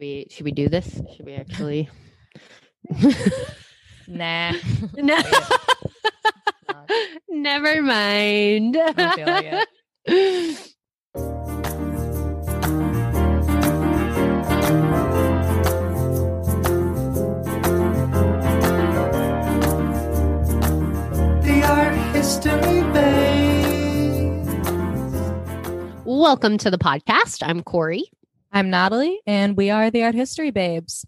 We should we do this? Should we actually? Nah. no. Never mind. like. The art history bay. Welcome to the podcast. I'm Corey. I'm Natalie, and we are the Art History Babes.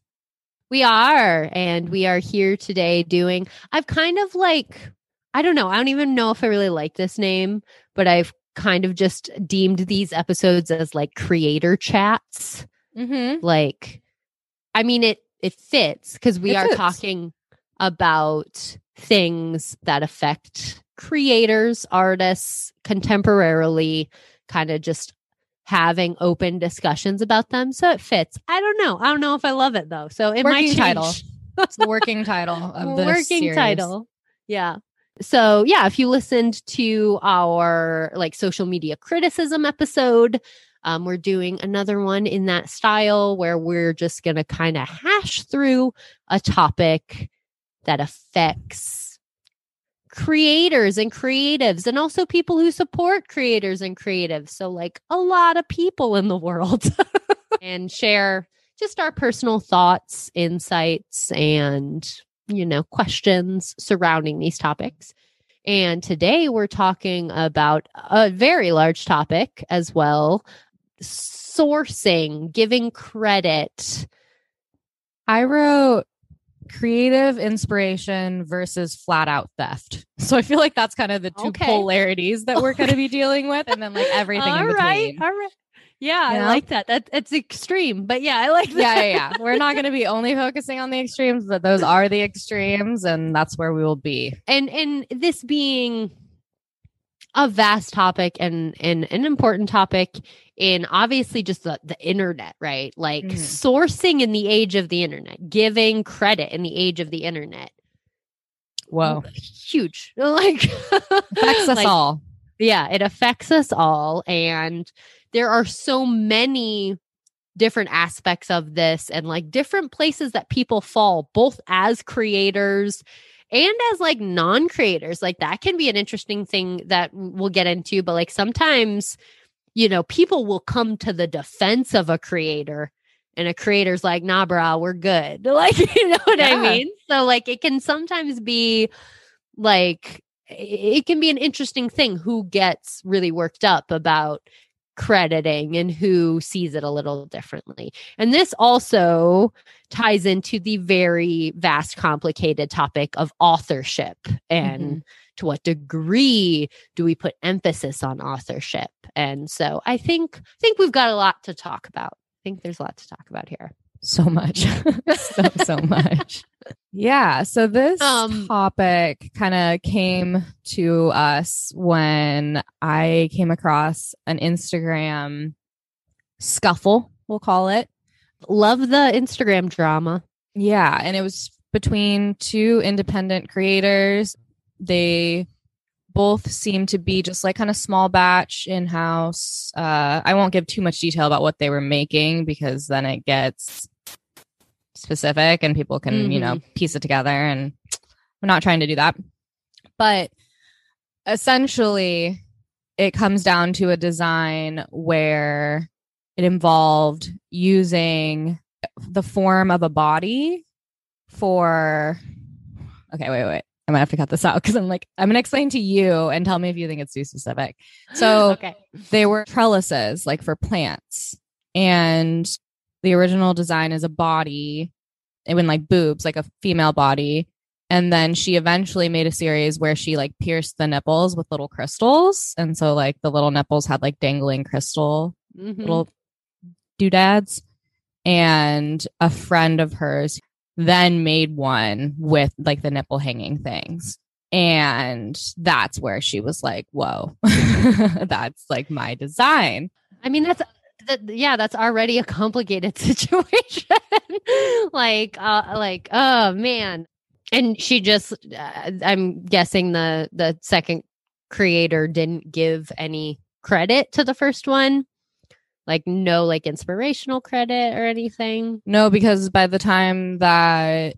We are, and we are here today doing. I've kind of like, I don't know. I don't even know if I really like this name, but I've kind of just deemed these episodes as like creator chats. Mm-hmm. Like, I mean, it it fits because we It are fits. talking about things that affect creators, artists, contemporarily, kind of just having open discussions about them. So it fits. I don't know. I don't know if I love it though. So it might Working change. title. It's the working title of the working series. title. Yeah. So yeah, if you listened to our like social media criticism episode, um, we're doing another one in that style where we're just gonna kind of hash through a topic that affects creators and creatives and also people who support creators and creatives. So like a lot of people in the world and share just our personal thoughts, insights, and, you know, questions surrounding these topics. And today we're talking about a very large topic as well sourcing, giving credit. I wrote creative inspiration versus flat out theft. So I feel like that's kind of the two Okay. polarities that we're going to be dealing with, and then like everything in All right. All right. Yeah, I like that. That it's extreme, but yeah, I like that. yeah, yeah, yeah. We're not going to be only focusing on the extremes, but those are the extremes, and that's where we will be. and and this being a vast topic and and an important topic in obviously just the, the internet right like Mhm. sourcing in the age of the internet giving credit in the age of the internet Whoa, huge like affects us like, all. yeah it affects us all and there are so many different aspects of this and like different places that people fall both as creators and as like non-creators like that can be an interesting thing that we'll get into but like sometimes you know people will come to the defense of a creator and a creator's like nah brah we're good. Like you know what i mean? So like it can sometimes be like it can be an interesting thing who gets really worked up about crediting and who sees it a little differently. And this also ties into the very vast, complicated topic of authorship and mm-hmm. to what degree do we put emphasis on authorship. And so I think I think we've got a lot to talk about. I think there's a lot to talk about here. so much so so much yeah so this Um, topic kind of came to us when i came across an instagram scuffle we'll call it. Love the Instagram drama. yeah and it was between two independent creators. They both seem to be just like kind of small batch in house uh i won't give too much detail about what they were making because then it gets specific and people can you know mm-hmm. piece it together and i'm not trying to do that. But essentially it comes down to a design where it involved using the form of a body for okay wait wait. I might have to cut this out because i'm like i'm gonna explain to you and tell me if you think it's too specific. So okay. they were trellises like for plants. And the original design is a body it went like boobs like a female body. And then she eventually made a series where she like pierced the nipples with little crystals. And so like the little nipples had like dangling crystal Mhm. little doodads. And a friend of hers then made one with like the nipple hanging things. And that's where she was like whoa that's like my design. I mean, that's that, yeah, that's already a complicated situation. like, uh, like, oh man. And she just, uh, I'm guessing the the second creator didn't give any credit to the first one, like no like inspirational credit or anything. no because by the time that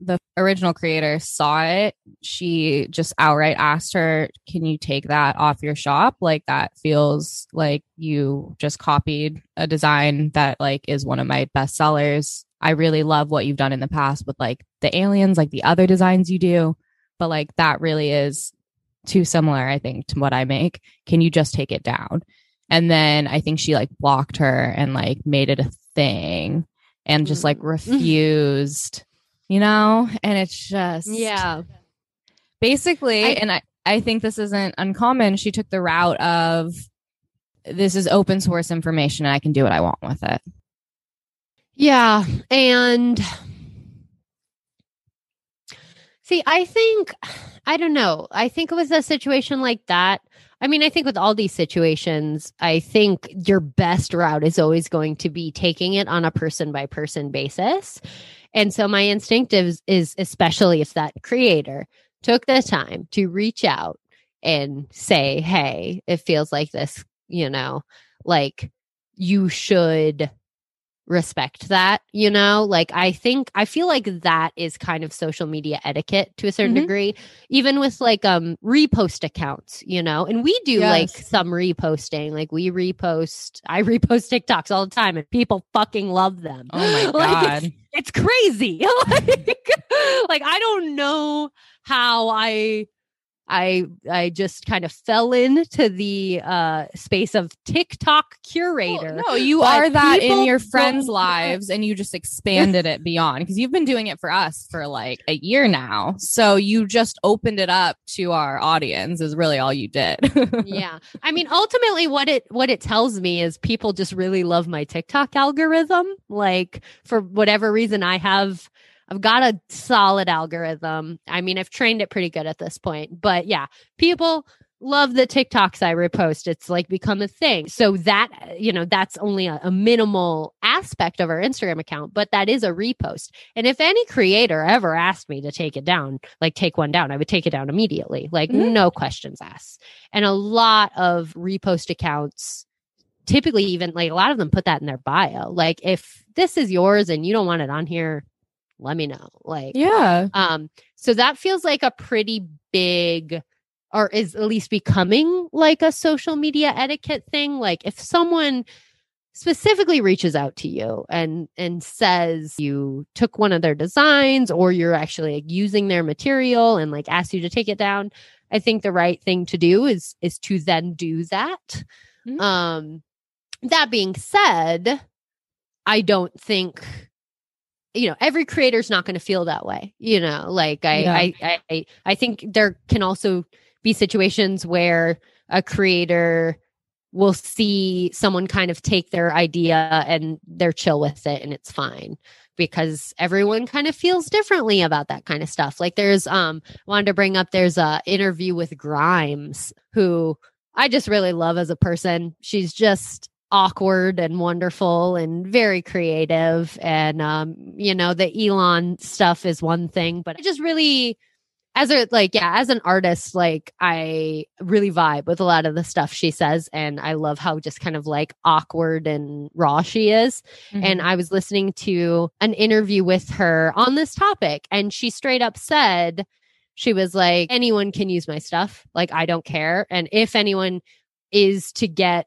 the original creator saw it she just outright asked her can you take that off your shop? Like that feels like you just copied a design that like is one of my best sellers. I really love what you've done in the past with like the aliens like the other designs you do but like that really is too similar i think to what i make. Can you just take it down? And then i think she like blocked her and like made it a thing and just like mm. refused you know and it's just Yeah. basically I- and i i think this isn't uncommon she took the route of this is open source information and i can do what i want with it Yeah. And see, I think, I don't know. I think it was a situation like that. I mean, I think with all these situations, I think your best route is always going to be taking it on a person by person basis. And so my instinct is, is especially if that creator took the time to reach out and say, hey, it feels like this, you know, like you should respect that, you know? Like I think I feel like that is kind of social media etiquette to a certain Mhm. degree, even with like um repost accounts, you know. And we do like some reposting. Like we repost I repost TikToks all the time and people fucking love them. oh my Like, god it's, it's crazy. like, like I don't know how I I I just kind of fell into the uh space of TikTok curator. Well, no, you but are that in your friends' lives and you just expanded it beyond because you've been doing it for us for like a year now. So you just opened it up to our audience is really all you did. yeah. I mean ultimately what it what it tells me is people just really love my TikTok algorithm. Like for whatever reason I have I've got a solid algorithm. I mean I've trained it pretty good at this point. But yeah, people love the TikToks I repost. It's like become a thing. So that, you know, that's only a, a minimal aspect of our Instagram account, but that is a repost. And if any creator ever asked me to take it down, like take one down, I would take it down immediately. Like Mhm. no questions asked. And a lot of repost accounts typically even like a lot of them put that in their bio. Like if this is yours and you don't want it on here, let me know. Like yeah. um, so that feels like a pretty big, or is at least becoming like a social media etiquette thing. Like if someone specifically reaches out to you and and says you took one of their designs or you're actually like, using their material and like asks you to take it down, I think the right thing to do is is to then do that. Mhm. Um, that being said, I don't think you know every creator's not going to feel that way you know like I, Yeah. I i i i think there can also be situations where a creator will see someone kind of take their idea and they're chill with it and it's fine because everyone kind of feels differently about that kind of stuff like there's um wanted to bring up there's a interview with grimes who i just really love as a person she's just awkward and wonderful and very creative and um you know the elon stuff is one thing but i just really as a like yeah as an artist like i really vibe with a lot of the stuff she says and i love how just kind of like awkward and raw she is and I was listening to an interview with her on this topic, and she straight up said, she was like, anyone can use my stuff. Like, I don't care. And if anyone is to get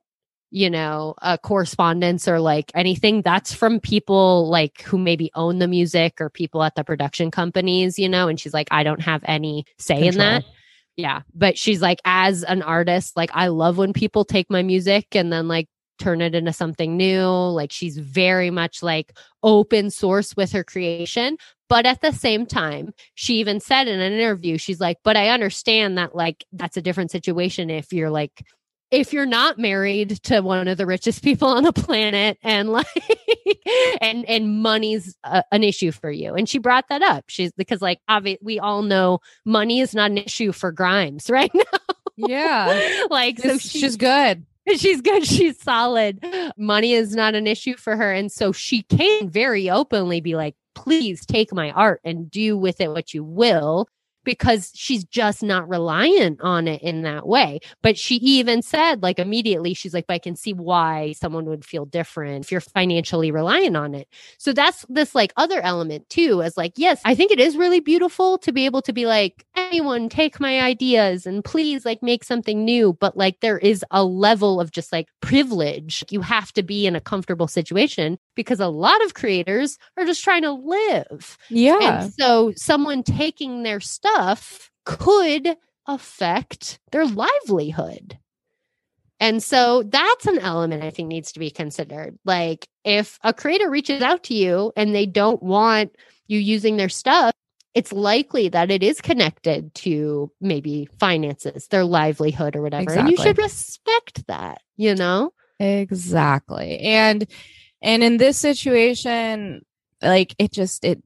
you know, a correspondence or like anything. That's from people like who maybe own the music or people at the production companies, you know, and she's like, I don't have any say in that. Yeah. But she's like, as an artist, like I love when people take my music and then like turn it into something new. Like she's very much like open source with her creation. But at the same time, she even said in an interview, she's like, but I understand that like that's a different situation if you're like if you're not married to one of the richest people on the planet and like and and money's a, an issue for you. And she brought that up. She's because like obvi- we all know money is not an issue for grimes right now. Yeah. like so she, she's good. she's good. She's solid. Money is not an issue for her. And so she can very openly be like please take my art and do with it what you will because she's just not reliant on it in that way. But she even said like immediately she's like but i can see why someone would feel different if you're financially reliant on it. So that's this like other element too as like yes i think it is really beautiful to be able to be like anyone take my ideas and please like make something new. But like there is a level of just like privilege. You have to be in a comfortable situation because a lot of creators are just trying to live. Yeah. and so someone taking their stuff could affect their livelihood. And so that's an element I think needs to be considered. Like if a creator reaches out to you and they don't want you using their stuff, it's likely that it is connected to maybe finances, their livelihood or whatever. And you should respect that, you know? Exactly. And and in this situation, like it just it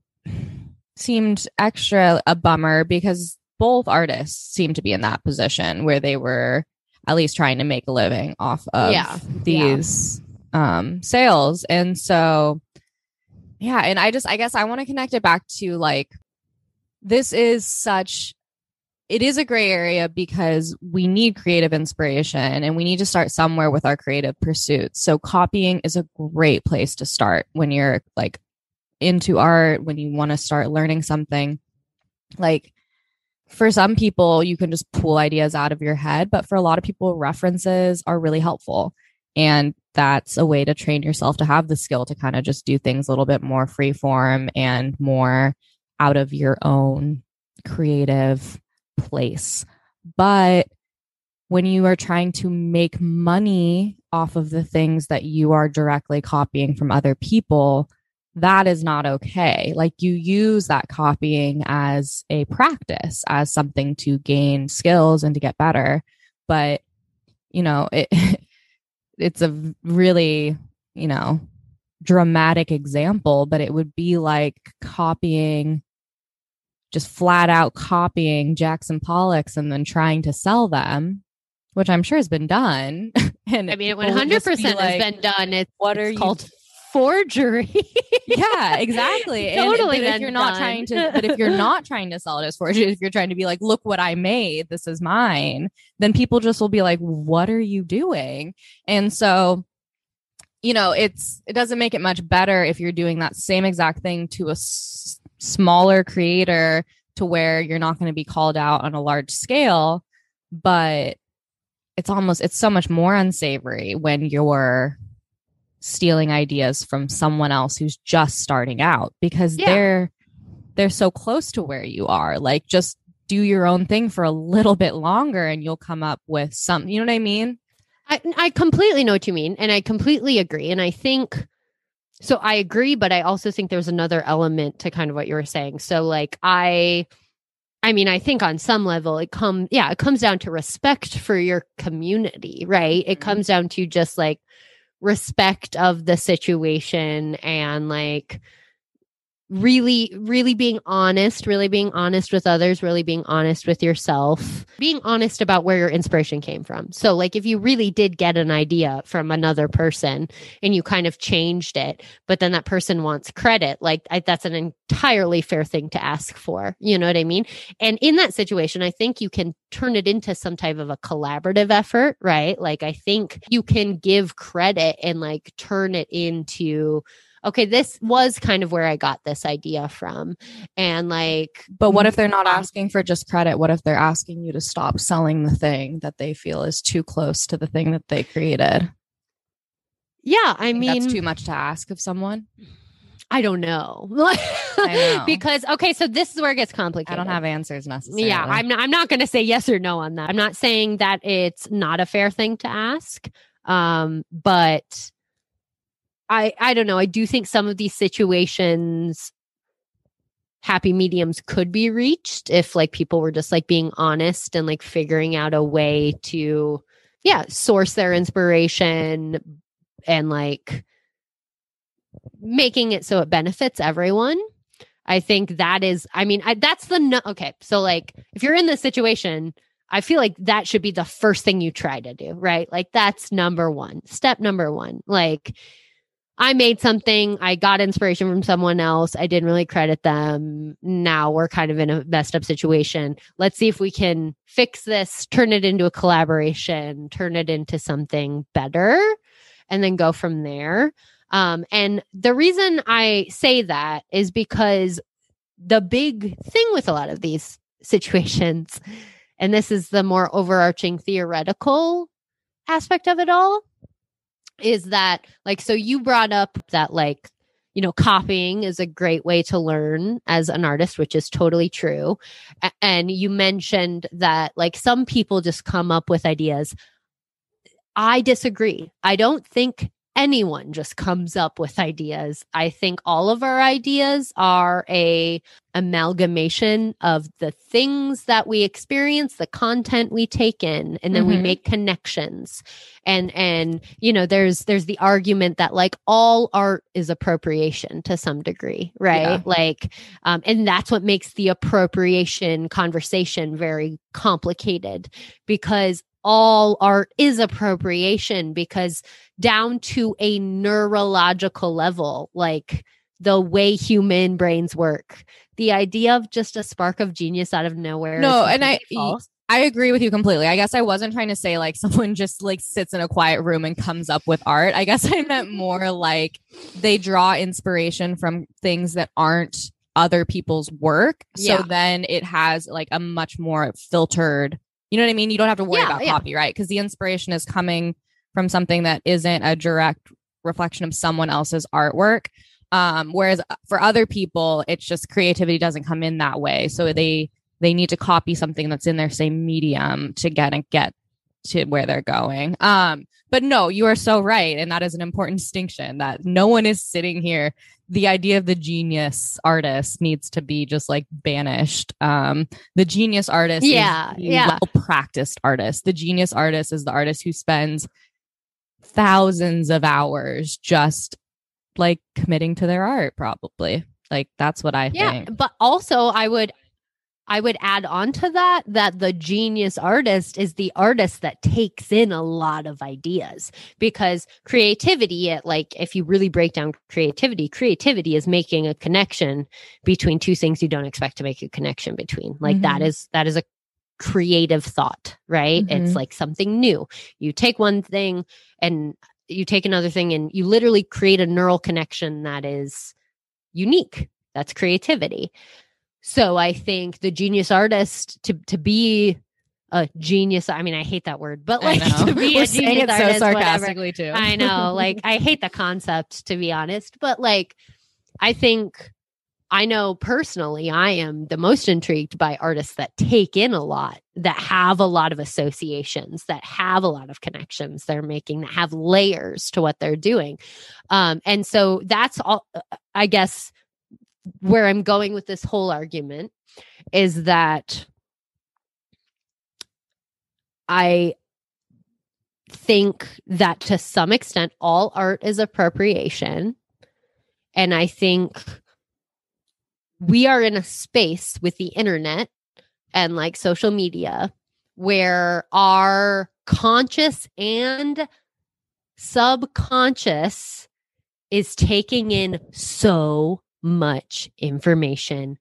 seemed extra a bummer because both artists seemed to be in that position where they were at least trying to make a living off of Yeah. these um sales. And so yeah, and I just I guess I want to connect it back to like this is such it is a gray area because we need creative inspiration and we need to start somewhere with our creative pursuits. So copying is a great place to start when you're like into art, when you want to start learning something. Like for some people, you can just pull ideas out of your head, but for a lot of people, references are really helpful. And that's a way to train yourself to have the skill to kind of just do things a little bit more free form and more out of your own creative place. But when you are trying to make money off of the things that you are directly copying from other people, that is not okay. Like you use that copying as a practice, as something to gain skills and to get better. But, you know, it, it's a really, you know, dramatic example, but it would be like copying just flat out copying Jackson Pollocks and then trying to sell them, which I'm sure has been done. and I mean, it people 100% be has been done. It's, What are it's you called forgery. yeah, exactly. And- Totally but if you're not done. trying to, but if you're not trying to sell it as forgery, if you're trying to be like, look what I made, this is mine, then people just will be like, what are you doing? And so, you know, it's it doesn't make it much better if you're doing that same exact thing to a s- smaller creator to where you're not going to be called out on a large scale, but it's almost it's so much more unsavory when you're stealing ideas from someone else who's just starting out because Yeah. they're they're so close to where you are like just do your own thing for a little bit longer and you'll come up with something you know what i mean I, I completely know what you mean. And I completely agree. And I think so. I agree, but I also think there's another element to kind of what you were saying. So, like, I, I mean, I think on some level it comes, yeah, it comes down to respect for your community, right? It Mhm. comes down to just like respect of the situation and like, really really being honest really being honest with others really being honest with yourself being honest about where your inspiration came from. So like if you really did get an idea from another person and you kind of changed it but then that person wants credit like I, that's an entirely fair thing to ask for. You know what i mean? And in that situation i think you can turn it into some type of a collaborative effort right? Like i think you can give credit and like turn it into okay, this was kind of where I got this idea from. And like, but what if they're not Um, asking for just credit what if they're asking you to stop selling the thing that they feel is too close to the thing that they created yeah, I mean, that's too much to ask of someone. I don't know. know. because okay, so this is where it gets complicated. I don't have answers necessarily. Yeah, I'm not, I'm not going to say yes or no on that. I'm not saying that it's not a fair thing to ask. Um, but I I don't know. I do think some of these situations happy mediums could be reached if like people were just like being honest and like figuring out a way to yeah, source their inspiration and like making it so it benefits everyone. I think that is, I mean, I, that's the no. Okay. So, like, if you're in this situation, I feel like that should be the first thing you try to do, right? Like, that's number one, step number one. Like, I made something, I got inspiration from someone else, I didn't really credit them. Now we're kind of in a messed up situation. Let's see if we can fix this, turn it into a collaboration, turn it into something better, and then go from there. Um, and the reason I say that is because the big thing with a lot of these situations, and this is the more overarching theoretical aspect of it all, is that like, so you brought up that like, you know, copying is a great way to learn as an artist, which is totally true. A- and you mentioned that like some people just come up with ideas. I disagree. I don't think anyone just comes up with ideas. I think all of our ideas are a amalgamation of the things that we experience, the content we take in, and then we Mhm. make connections. And and you know, there's there's the argument that like all art is appropriation to some degree, right? Yeah. Like um and that's what makes the appropriation conversation very complicated because all art is appropriation because down to a neurological level, like the way human brains work. The idea of just a spark of genius out of nowhere. No, and I- false. I agree with you completely. I guess I wasn't trying to say like someone just like sits in a quiet room and comes up with art. I guess I meant more like they draw inspiration from things that aren't other people's work. Yeah. So then it has like a much more filtered, you know what I mean? You don't have to worry Yeah, about yeah. copyright because the inspiration is coming from something that isn't a direct reflection of someone else's artwork. Um, whereas for other people, it's just creativity doesn't come in that way. So they they need to copy something that's in their same medium to get and get to where they're going. Um, but no, you are so right, and that is an important distinction. That no one is sitting here. The idea of the genius artist needs to be just like banished. Um, the genius artist, Yeah, is the yeah. well practiced artist. The genius artist is the artist who spends thousands of hours just like committing to their art. Probably, like that's what I yeah think. but also i would i would add on to that that the genius artist is the artist that takes in a lot of ideas because creativity it like if you really break down creativity creativity is making a connection between two things you don't expect to make a connection between like that Mhm. is that is a creative thought right it's Mhm. like something new you take one thing and you take another thing and you literally create a neural connection that is unique. That's creativity. So I think the genius artist to to be a genius. I mean, I hate that word, but like to be We're a genius it so artist, whatever. sarcastically too. I know. Like I hate the concept to be honest, but like I think I know personally I am the most intrigued by artists that take in a lot, that have a lot of associations, that have a lot of connections they're making, that have layers to what they're doing. Um and so that's all I guess where I'm going with this whole argument is that I think that to some extent all art is appropriation. And I think we are in a space with the internet and like social media where our conscious and subconscious is taking in so much information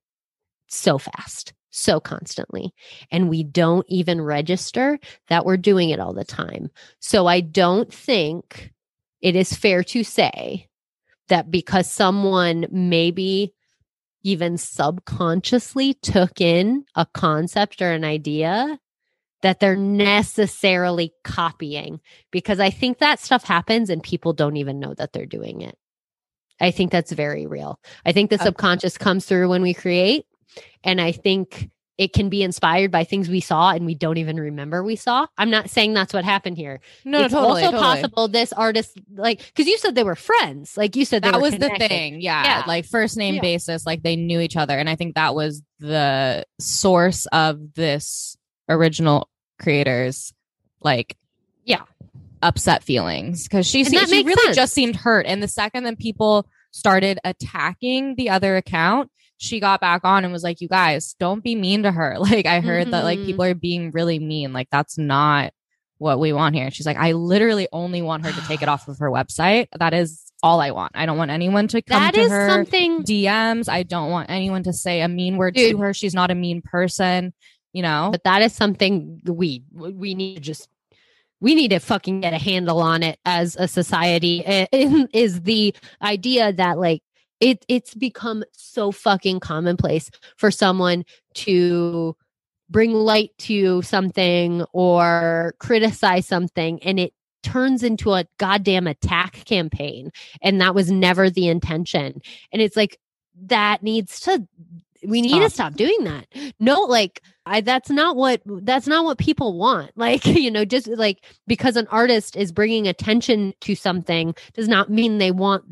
so fast, so constantly. And we don't even register that we're doing it all the time. So I don't think it is fair to say that because someone maybe even subconsciously took in a concept or an idea that they're necessarily copying because I think that stuff happens and people don't even know that they're doing it. I think that's very real. I think the subconscious comes through when we create. And I think it can be inspired by things we saw and we don't even remember we saw. I'm not saying that's what happened here. No, it's totally. also totally. possible this artist, like, because you said they were friends. Like you said, they that was the thing yeah, Yeah. like first name Yeah. basis like they knew each other and i think that was the source of this original creators like Yeah. Upset feelings because she, se- she really sense. just seemed hurt and the second that people started attacking the other account she got back on and was like you guys don't be mean to her like i heard that like Mhm. people are being really mean like that's not what we want here. She's like, I literally only want her to take it off of her website. That is all I want. I don't want anyone to come That to is her something. DMs. I don't want anyone to say a mean word Dude. to her. She's not a mean person, you know? But that is something we we need to just we need to fucking get a handle on it as a society. Is the idea that like it it's become so fucking commonplace for someone to bring light to something or criticize something and it turns into a goddamn attack campaign and that was never the intention and it's like that needs to we need to Stop. stop doing that. No like I, that's not what that's not what people want. Like you know just like because an artist is bringing attention to something does not mean they want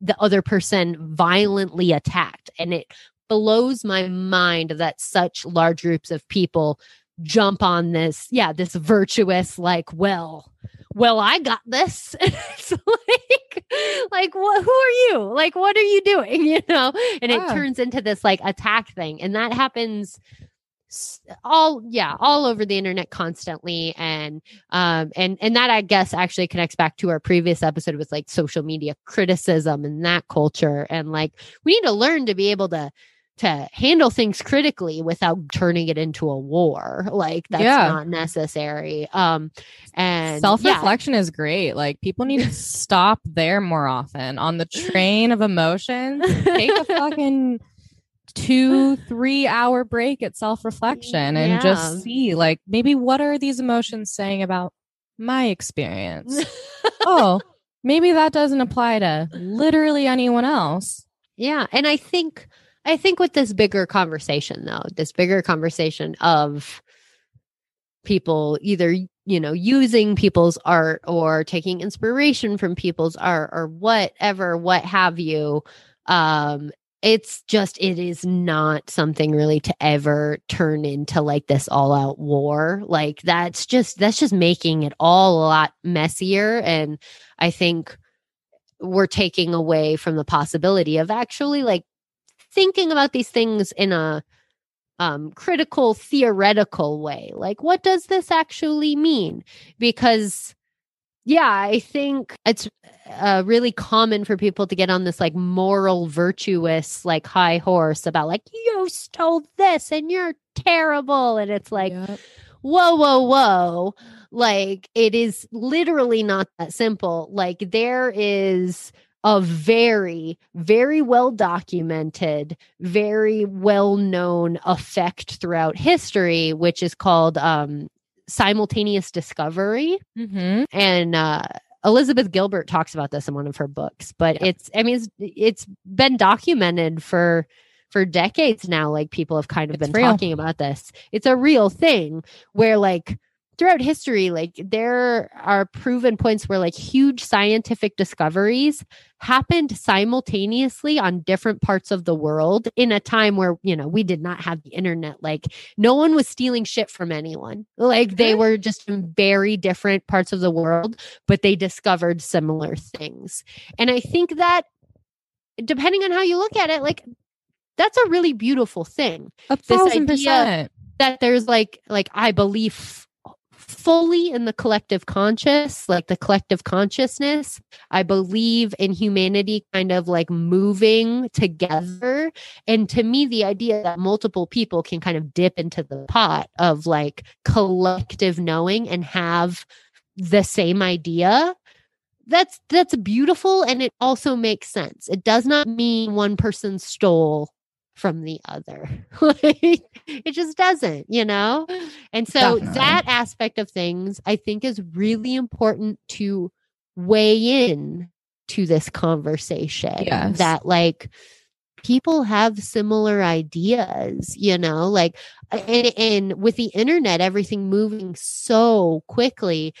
the other person violently attacked. And it blows my mind that such large groups of people jump on this yeah this virtuous like well well i got this. It's like like what who are you? Like what are you doing? You know? And it Yeah. turns into this like attack thing and that happens all yeah all over the internet constantly and um and and that i guess actually connects back to our previous episode with like social media criticism and that culture and like we need to learn to be able to to handle things critically without turning it into a war like that's Yeah. not necessary um and Self yeah, reflection is great. Like people need to stop there more often on the train of emotions. Take a fucking two, three hour break at self reflection and Yeah. just see, like, maybe what are these emotions saying about my experience? oh, maybe that doesn't apply to literally anyone else. Yeah, and I think I think with this bigger conversation though, this bigger conversation of people either you know using people's art or taking inspiration from people's art or whatever what have you um it's just it is not something really to ever turn into like this all out war. Like that's just that's just making it all a lot messier and i think we're taking away from the possibility of actually like thinking about these things in a um, critical theoretical way like what does this actually mean because yeah i think it's uh, really common for people to get on this like moral virtuous like high horse about like you stole this and you're terrible and it's like whoa, whoa, whoa. Like it is literally not that simple. Like there is a very, very well documented, very well known effect throughout history, which is called um, simultaneous discovery. Mm-hmm. And uh, Elizabeth Gilbert talks about this in one of her books, but it's, I mean, it's, it's been documented for for decades now like people have kind of It's been real. talking about this it's a real thing where like throughout history like there are proven points where like huge scientific discoveries happened simultaneously on different parts of the world in a time where you know we did not have the internet like no one was stealing shit from anyone like they Mhm. were just in very different parts of the world but they discovered similar things and i think that depending on how you look at it like that's a really beautiful thing A This thousand idea- percent. that there's like like i believe fully in the collective conscious like the collective consciousness i believe in humanity kind of like moving together. And to me the idea that multiple people can kind of dip into the pot of like collective knowing and have the same idea that's that's beautiful and it also makes sense. It does not mean one person stole from the other. it just doesn't, you know? And so Definitely. that aspect of things I think is really important to weigh in to this conversation Yes. that like people have similar ideas, you know, like and, and with the internet everything moving so quickly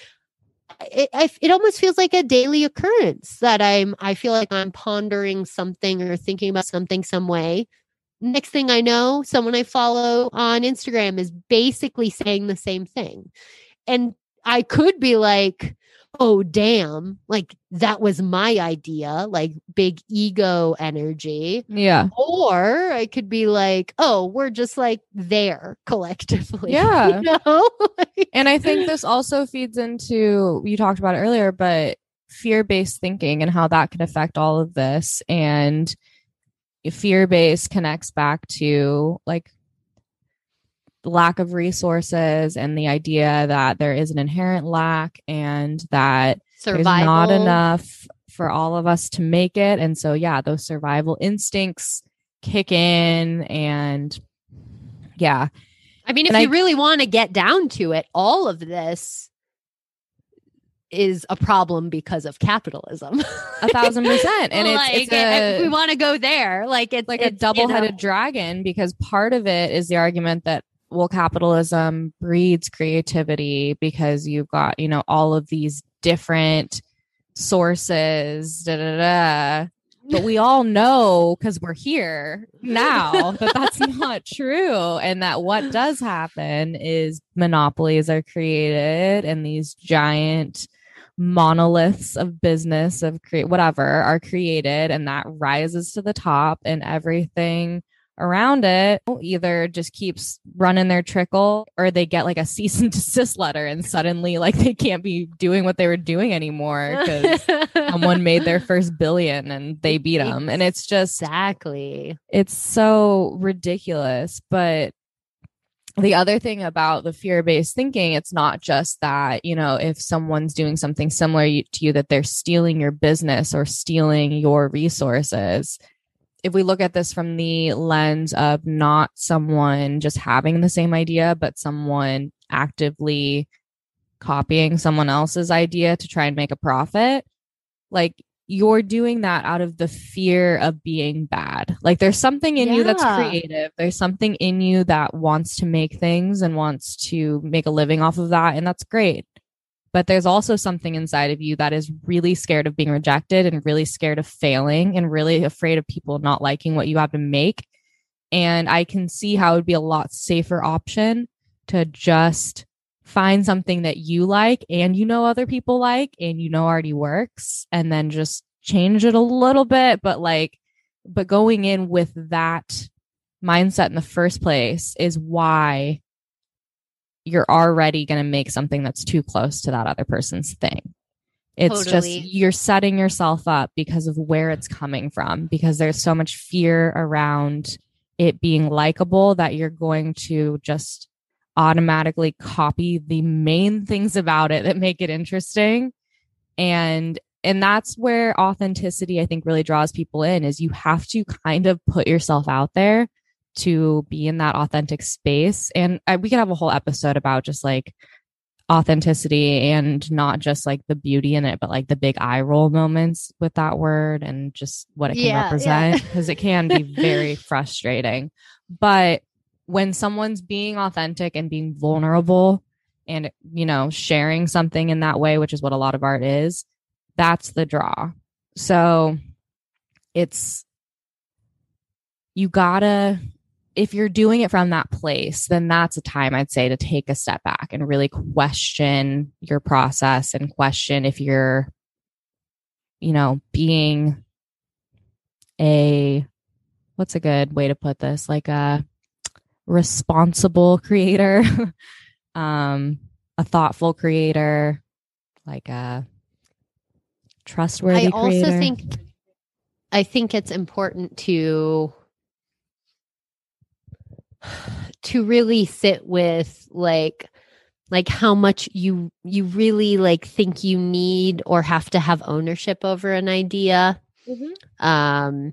it, I, it almost feels like a daily occurrence that I'm I feel like I'm pondering something or thinking about something some way. Next thing I know, someone I follow on Instagram is basically saying the same thing. And I could be like, oh, damn, like that was my idea, like big ego energy. Yeah. Or I could be like, oh, we're just like there collectively. Yeah. You know? And I think this also feeds into you talked about earlier, but fear based thinking and how that can affect all of this. And fear based connects back to like lack of resources and the idea that there is an inherent lack and that Survival. there's not enough for all of us to make it. And so, yeah, those survival instincts kick in. And yeah, I mean, if And you I- really want to get down to it, all of this is a problem because of capitalism. a thousand percent. And it's, like, it's if a, we want to go there, like it's like a it's, you double-headed know, dragon because part of it is the argument that well capitalism breeds creativity because you've got you know all of these different sources da, da, da. but we all know because we're here now that that's not true and that what does happen is monopolies are created and these giant monoliths of business of create whatever are created and that rises to the top and everything around it either just keeps running their trickle or they get like a cease and desist letter and suddenly like they can't be doing what they were doing anymore because someone made their first billion and they beat them and it's just exactly. it's so ridiculous but the other thing about the fear-based thinking it's not just that you know if someone's doing something similar to you that they're stealing your business or stealing your resources. If we look at this from the lens of not someone just having the same idea but someone actively copying someone else's idea to try and make a profit like you're doing that out of the fear of being bad. Like there's something in you that's creative. There's something in you that wants to make things and wants to make a living off of that. And that's great. But there's also something inside of you that is really scared of being rejected and really scared of failing and really afraid of people not liking what you have to make. And I can see how it would be a lot safer option to just find something that you like and you know other people like and you know already works and then just change it a little bit but like but going in with that mindset in the first place is why you're already going to make something that's too close to that other person's thing it's Totally. just you're setting yourself up because of where it's coming from because there's so much fear around it being likable that you're going to just automatically copy the main things about it that make it interesting. And and that's where authenticity i think really draws people in is you have to kind of put yourself out there to be in that authentic space. And I, we could have a whole episode about just like authenticity and not just like the beauty in it but like the big eye roll moments with that word and just what it can Yeah, yeah. represent because it can be very frustrating. But when someone's being authentic and being vulnerable and you know sharing something in that way which is what a lot of art is that's the draw. So it's you gotta if you're doing it from that place then that's a time i'd say to take a step back and really question your process and question if you're you know being a what's a good way to put this? Like a responsible creator um a thoughtful creator like a trustworthy I also creator. think I think it's important to to really sit with like like how much you you really like think you need or have to have ownership over an idea um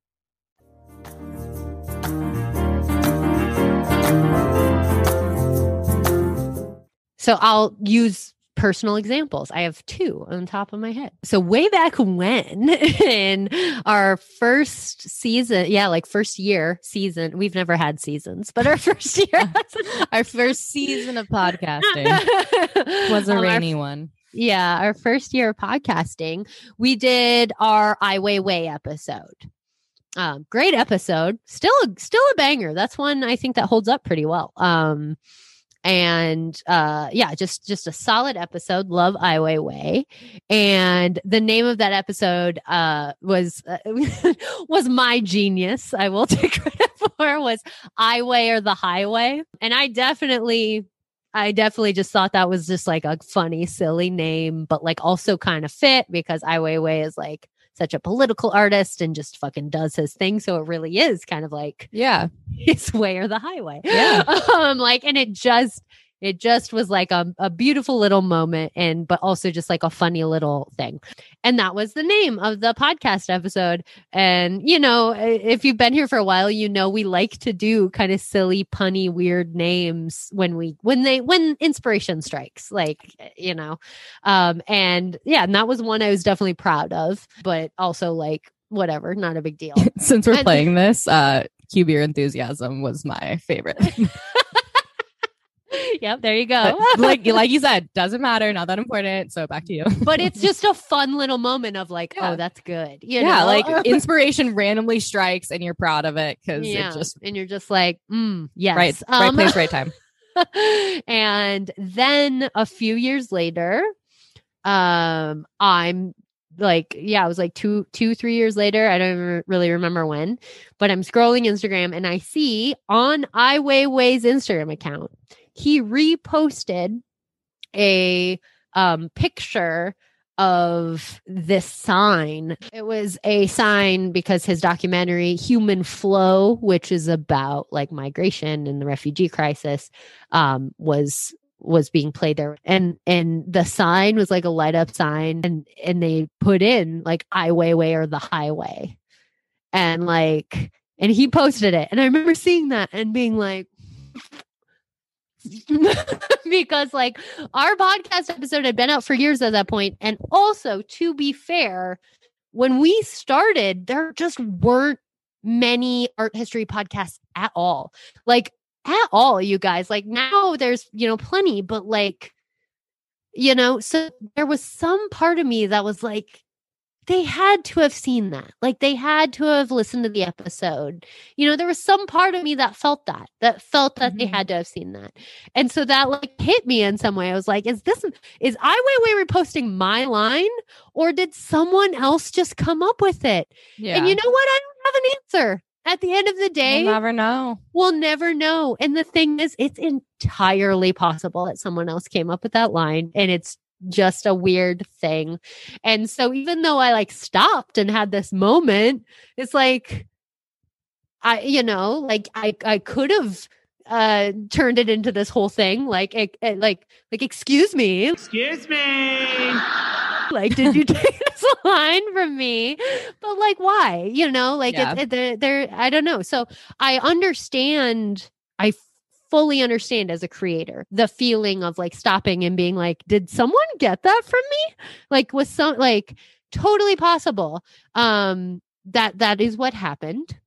So I'll use personal examples. I have two on top of my head. So way back when in our first season, yeah, like first year season, we've never had seasons, but our first year, Our first season of podcasting was a Um, our rainy one. yeah, our first year of podcasting, we did our Ai Weiwei episode. Um, great episode, still a, still a banger. That's one I think that holds up pretty well. Um, and uh, yeah, just just a solid episode. Love Ai Weiwei, and the name of that episode uh, was uh, was my genius. I will take credit for was I Way or the Highway, and I definitely I definitely just thought that was just like a funny, silly name, but like also kind of fit because Ai Weiwei is like such a political artist and just fucking does his thing. So it really is kind of like Yeah. his way or the highway. Yeah. Um, like, and it just, it just was like a, a beautiful little moment and, but also just like a funny little thing. And that was the name of the podcast episode. And, you know, if you've been here for a while, you know, we like to do kind of silly, punny, weird names when we, when they, when inspiration strikes, like, you know, um, and yeah, and that was one I was definitely proud of, but also like, whatever, not a big deal. Since we're And- playing this, uh Q Beer Enthusiasm was my favorite. yep, there you go. But like like you said, doesn't matter, not that important. So back to you. but it's just a fun little moment of like, Yeah. oh, that's good. You yeah, know? like inspiration randomly strikes and you're proud of it because yeah. it just and you're just like, mm, yes. right, right Um, place, right time. and then a few years later, um, I'm like, yeah, it was like two, two, three years later. I don't even really remember when, but I'm scrolling Instagram and I see on Ai Weiwei's Instagram account, he reposted a um picture of this sign. It was a sign because his documentary Human Flow, which is about like migration and the refugee crisis, um, was was being played there. And and the sign was like a light up sign and and they put in like I Weiwei or the highway. And like and he posted it. And I remember seeing that and being like because like our podcast episode had been out for years at that point and also to be fair when we started there just weren't many art history podcasts at all. Like at all you guys. Like now there's you know plenty but like you know so there was some part of me that was like they had to have seen that like they had to have listened to the episode you know there was some part of me that felt that that felt that they Mhm. had to have seen that and so that like hit me in some way i was like is this is Ai Weiwei reposting my line or did someone else just come up with it Yeah. and you know what i don't have an answer at the end of the day We'll never know. We'll never know. And the thing is, it's entirely possible that someone else came up with that line and it's just a weird thing. And so even though I like stopped and had this moment, it's like I, you know, like I I could have uh turned it into this whole thing like it, it- like like excuse me Excuse me. like did you take this line from me but like why you know like Yeah. it's it, they're, they're i don't know so i understand i fully understand as a creator the feeling of like stopping and being like did someone get that from me like was some like totally possible um that that is what happened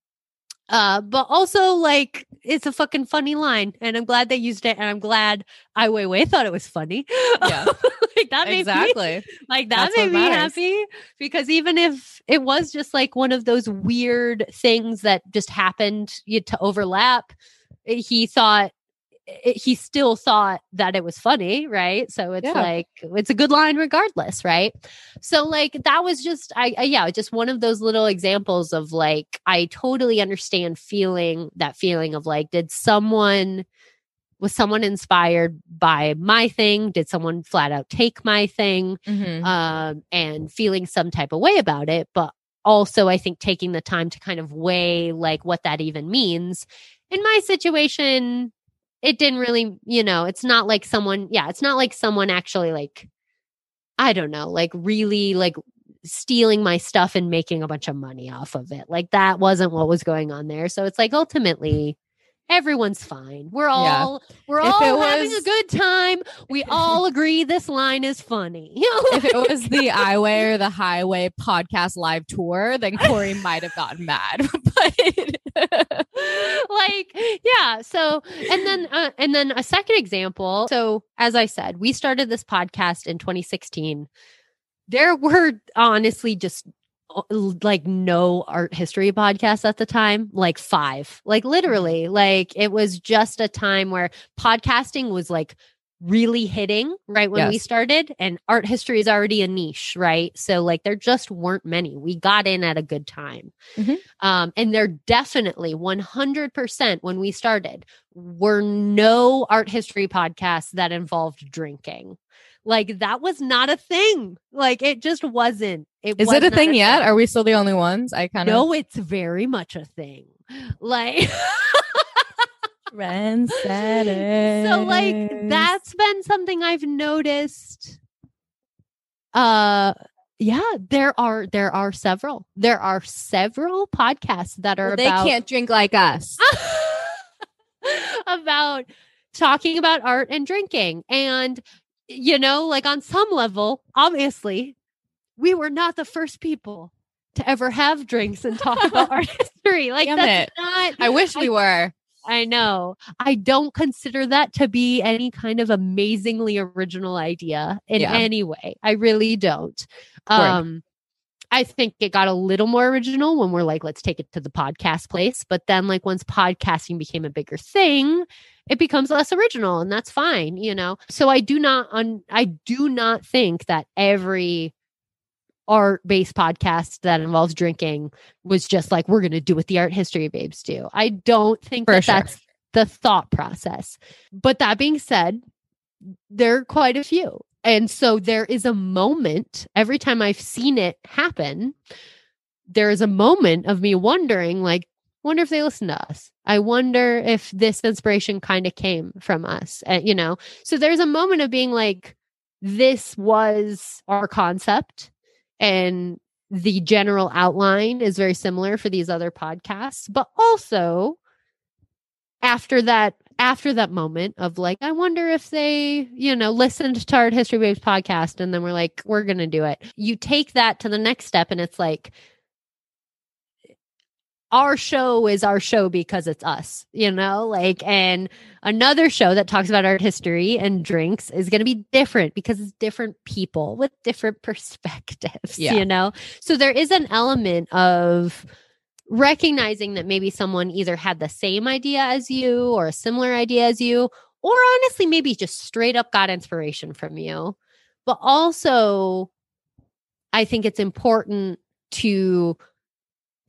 uh but also like it's a fucking funny line and i'm glad they used it and i'm glad Ai Weiwei thought it was funny Yeah. like that made me like that That's made me matters. happy because even if it was just like one of those weird things that just happened you- to overlap, he thought it, he still thought that it was funny, right? So it's Yeah. like it's a good line regardless, right? So like that was just I, I yeah, just one of those little examples of like I totally understand feeling that feeling of like did someone was someone inspired by my thing? Did someone flat out take my thing? Mhm. um, and feeling some type of way about it, but also I think taking the time to kind of weigh like what that even means. In my situation, it didn't really, you know, it's not like someone, yeah, it's not like someone actually like, I don't know, like really like stealing my stuff and making a bunch of money off of it. Like that wasn't what was going on there. So it's like ultimately everyone's fine. We're Yeah. all we're If all having a good time. We all agree this line is funny. if it was the I Way or the Highway podcast live tour, then Corey might have gotten mad. but like yeah so and then uh, and then a second example so as i said we started this podcast in 2016 there were honestly just like no art history podcasts at the time like five. Like literally like it was just a time where podcasting was like really hitting right when we started and art history is already a niche right? So like there just weren't many. We got in at a good time. Mhm. um and there definitely 100% when we started were no art history podcasts that involved drinking like that was not a thing like it just wasn't it is was it a thing yet? Are we still the only ones? I kind of no it's very much a thing like trendsetter. so like that's been something i've noticed uh yeah there are there are several there are several podcasts that are Well, they about can't drink like us. about talking about art and drinking and you know like on some level obviously we were not the first people to ever have drinks and talk about art history like Damn that's it. not I wish we were. I know. I don't consider that to be any kind of amazingly original idea in Yeah. any way. I really don't. Word. Um I think it got a little more original when we're like, let's take it to the podcast place. But then, like, once podcasting became a bigger thing, it becomes less original, and that's fine, you know. So I do not, un- I do not think that every art-based podcast that involves drinking was just like we're going to do what the art history babes do. I don't think For that sure. that's the thought process. But that being said, there are quite a few. And so there is a moment every time I've seen it happen, there is a moment of me wondering, like, wonder if they listen to us. I wonder if this inspiration kind of came from us, uh, you know? So there's a moment of being like, this was our concept and the general outline is very similar for these other podcasts, but also after that after that moment of like i wonder if they you know listened to art history babes podcast and then we're like we're gonna do it you take that to the next step and it's like our show is our show because it's us you know like and another show that talks about art history and drinks is going to be different because it's different people with different perspectives Yeah. you know so there is an element of recognizing that maybe someone either had the same idea as you or a similar idea as you, or honestly, maybe just straight up got inspiration from you. But also, I think it's important to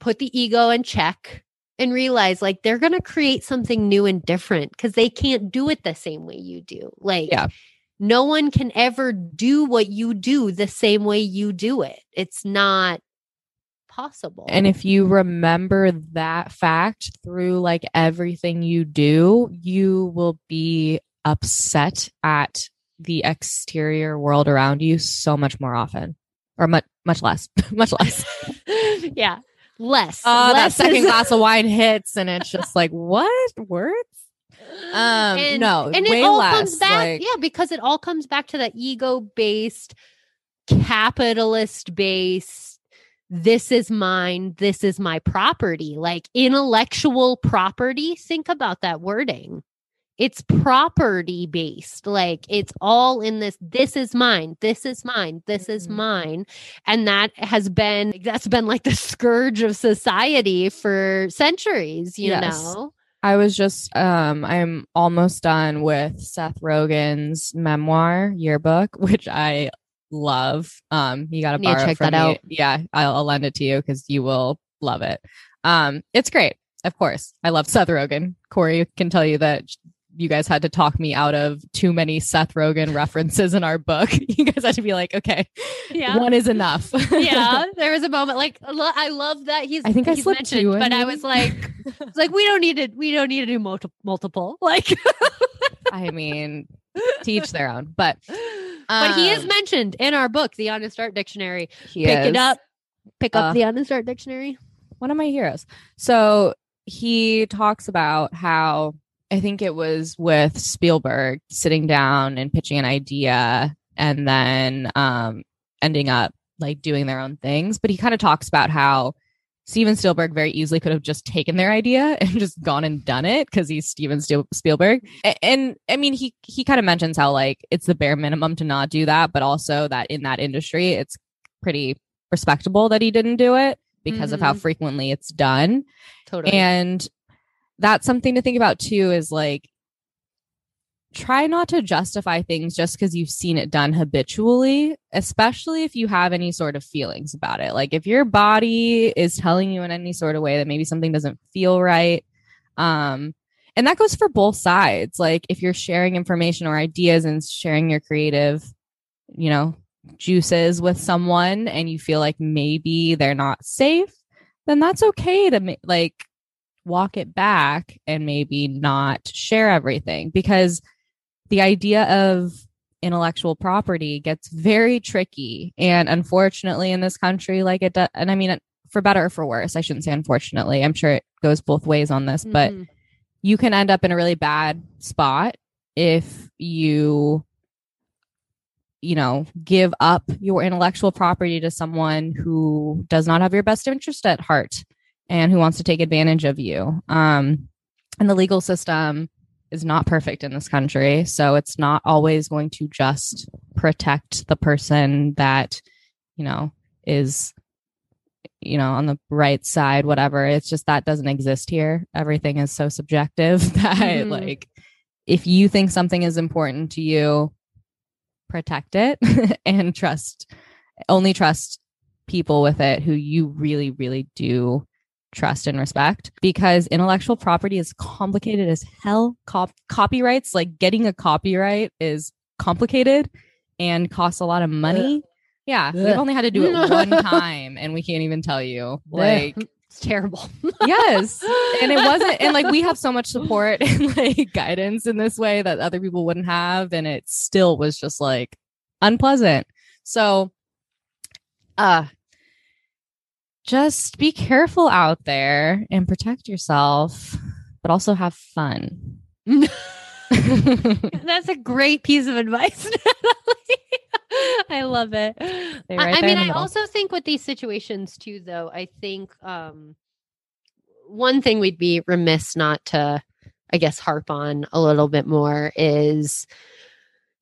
put the ego in check and realize like they're going to create something new and different because they can't do it the same way you do. Like, Yeah. no one can ever do what you do the same way you do it. It's not possible. And if you remember that fact through like everything you do, you will be upset at the exterior world around you so much more often or much much less much less yeah, less. oh that second is- glass of wine hits and it's just like what words um no and it all less comes back, like yeah, because it all comes back to that ego-based, capitalist-based. This is mine. This is my property. Like intellectual property. Think about that wording. It's property based. Like it's all in this. This is mine. This is mine. This is Mhm. mine. And that has been, that's been like the scourge of society for centuries, you Yes. know? I was just um I'm almost done with Seth Rogen's memoir yearbook, which I love. Um you gotta borrow check that me. out. Yeah, I'll, I'll lend it to you because you will love it. Um it's great. Of course. I love Seth Rogen. Corey can tell you that you guys had to talk me out of too many Seth Rogen references in our book. You guys had to be like, okay, Yeah. one is enough. yeah, there was a moment like I love that he's. I think I he's slipped mentioned, two but I was like, it's like we don't need to. We don't need to do multi- multiple. Like, I mean, teach their own. But but he is Um, mentioned in our book, The Honest Art Dictionary. he Pick it up. Pick up Uh, the Honest Art Dictionary. one of my heroes. So he talks about how I think it was with Spielberg sitting down and pitching an idea and then um, ending up like doing their own things. But he kind of talks about how Steven Spielberg very easily could have just taken their idea and just gone and done it because he's Steven Spiel- Spielberg. A- And, I mean, he he kind of mentions how like it's the bare minimum to not do that, but also that in that industry, it's pretty respectable that he didn't do it because of how Mhm. frequently it's done. Totally. And that's something to think about too is like try not to justify things just because you've seen it done habitually, especially if you have any sort of feelings about it. Like if your body is telling you in any sort of way that maybe something doesn't feel right. Um, and that goes for both sides. Like if you're sharing information or ideas and sharing your creative, you know, juices with someone and you feel like maybe they're not safe, then that's okay to like walk it back and maybe not share everything because the idea of intellectual property gets very tricky and unfortunately in this country like it does and i mean for better or for worse i shouldn't say unfortunately i'm sure it goes both ways on this but Mhm. you can end up in a really bad spot if you you know give up your intellectual property to someone who does not have your best interest at heart and who wants to take advantage of you. Um and the legal system is not perfect in this country so it's not always going to just protect the person that you know is you know on the right side whatever. It's just that doesn't exist here. Everything is so subjective that Mhm. like if you think something is important to you protect it and trust only trust people with it who you really really do trust and respect because intellectual property is complicated as hell. Cop- copyrights like getting a copyright is complicated and costs a lot of money. Yeah we've only had to do it one time and we can't even tell you. Like it's terrible. yes and it wasn't and like we have so much support and like guidance in this way that other people wouldn't have and it still was just like unpleasant. So uh just be careful out there and protect yourself but also have fun That's a great piece of advice. Natalie. I love it. I- right I, mean, I also think with these situations too, though, I think um, one thing we'd be remiss not to, I guess, harp on a little bit more is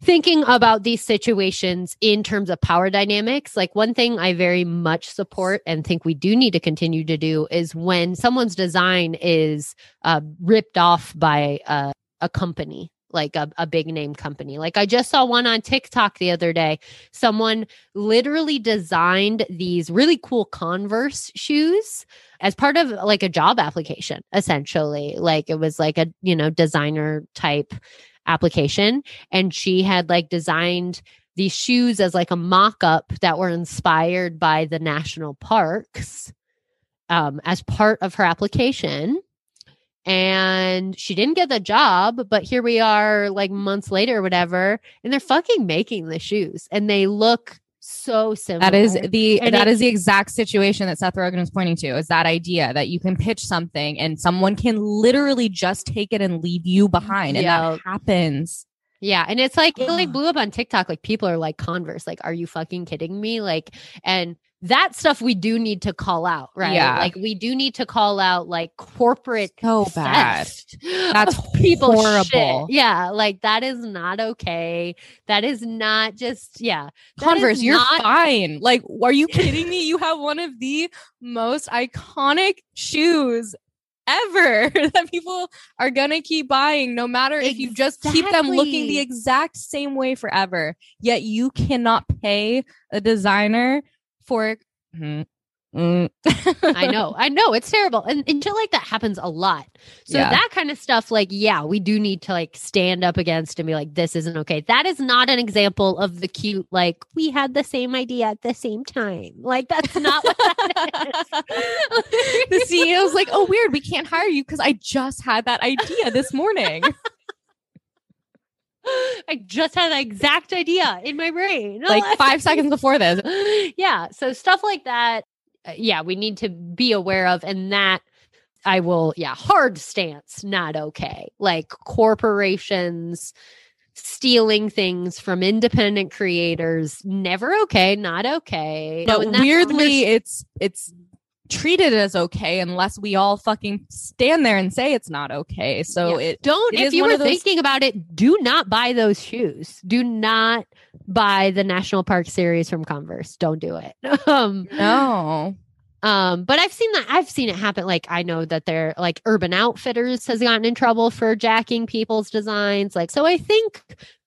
thinking about these situations in terms of power dynamics. Like one thing I very much support and think we do need to continue to do is when someone's design is uh, ripped off by a, a company. Like a, a big name company. Like I just saw one on TikTok the other day. Someone literally designed these really cool Converse shoes as part of like a job application, essentially. Like it was like a, you know, designer type application. And she had like designed these shoes as like a mock up that were inspired by the national parks um, as part of her application. And she didn't get the job, but here we are like months later or whatever, and they're fucking making the shoes and they look so similar. That is the And that it- is the exact situation that Seth Rogen is pointing to. Is that idea that you can pitch something and someone can literally just take it and leave you behind, and that happens. Yeah, and it's like it like blew up on TikTok. Like people are like Converse, like, are you fucking kidding me? Like, and that stuff we do need to call out, right? Yeah. Like we do need to call out like corporate So bad. That's of people's horrible. shit. Yeah, like that is not okay. That is not just yeah. Converse, you're not- fine. Like, are you kidding me? You have one of the most iconic shoes forever that people are gonna keep buying no matter if you just keep them looking the exact same way forever. Yet you cannot pay a designer for Mm, mm. I know, I know, it's terrible, and, and shit like that happens a lot. So Yeah. that kind of stuff, like, yeah, we do need to like stand up against and be like, this isn't okay. That is not an example of the cute, like, we had the same idea at the same time. Like, that's not what that is. the CEO's like, oh, weird, we can't hire you because I just had that idea this morning. I just had the exact idea in my brain. like five seconds before this. yeah. So stuff like that, Uh, yeah, we need to be aware of. And that I will, yeah, hard stance, not okay. Like corporations stealing things from independent creators, never okay, not okay. But that's weirdly, it's it's it's treated as okay unless we all fucking stand there and say it's not okay. So Yeah. it don't it if you were those- thinking about it do not buy those shoes do not buy the national park series from converse don't do it um no. Um, but I've seen that I've seen it happen. Like I know that they're like Urban Outfitters has gotten in trouble for jacking people's designs. Like so I think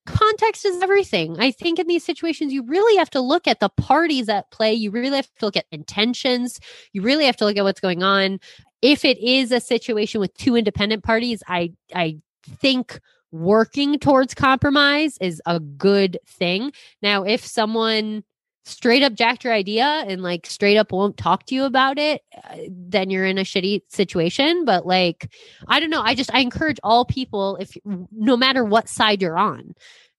context is everything. I think in these situations you really have to look at the parties at play. You really have to look at intentions. You really have to look at what's going on. If it is a situation with two independent parties, I I think working towards compromise is a good thing. Now, if someone straight up jacked your idea and like straight up won't talk to you about it, uh, then you're in a shitty situation. But like, I don't know. I just, I encourage all people, if no matter what side you're on,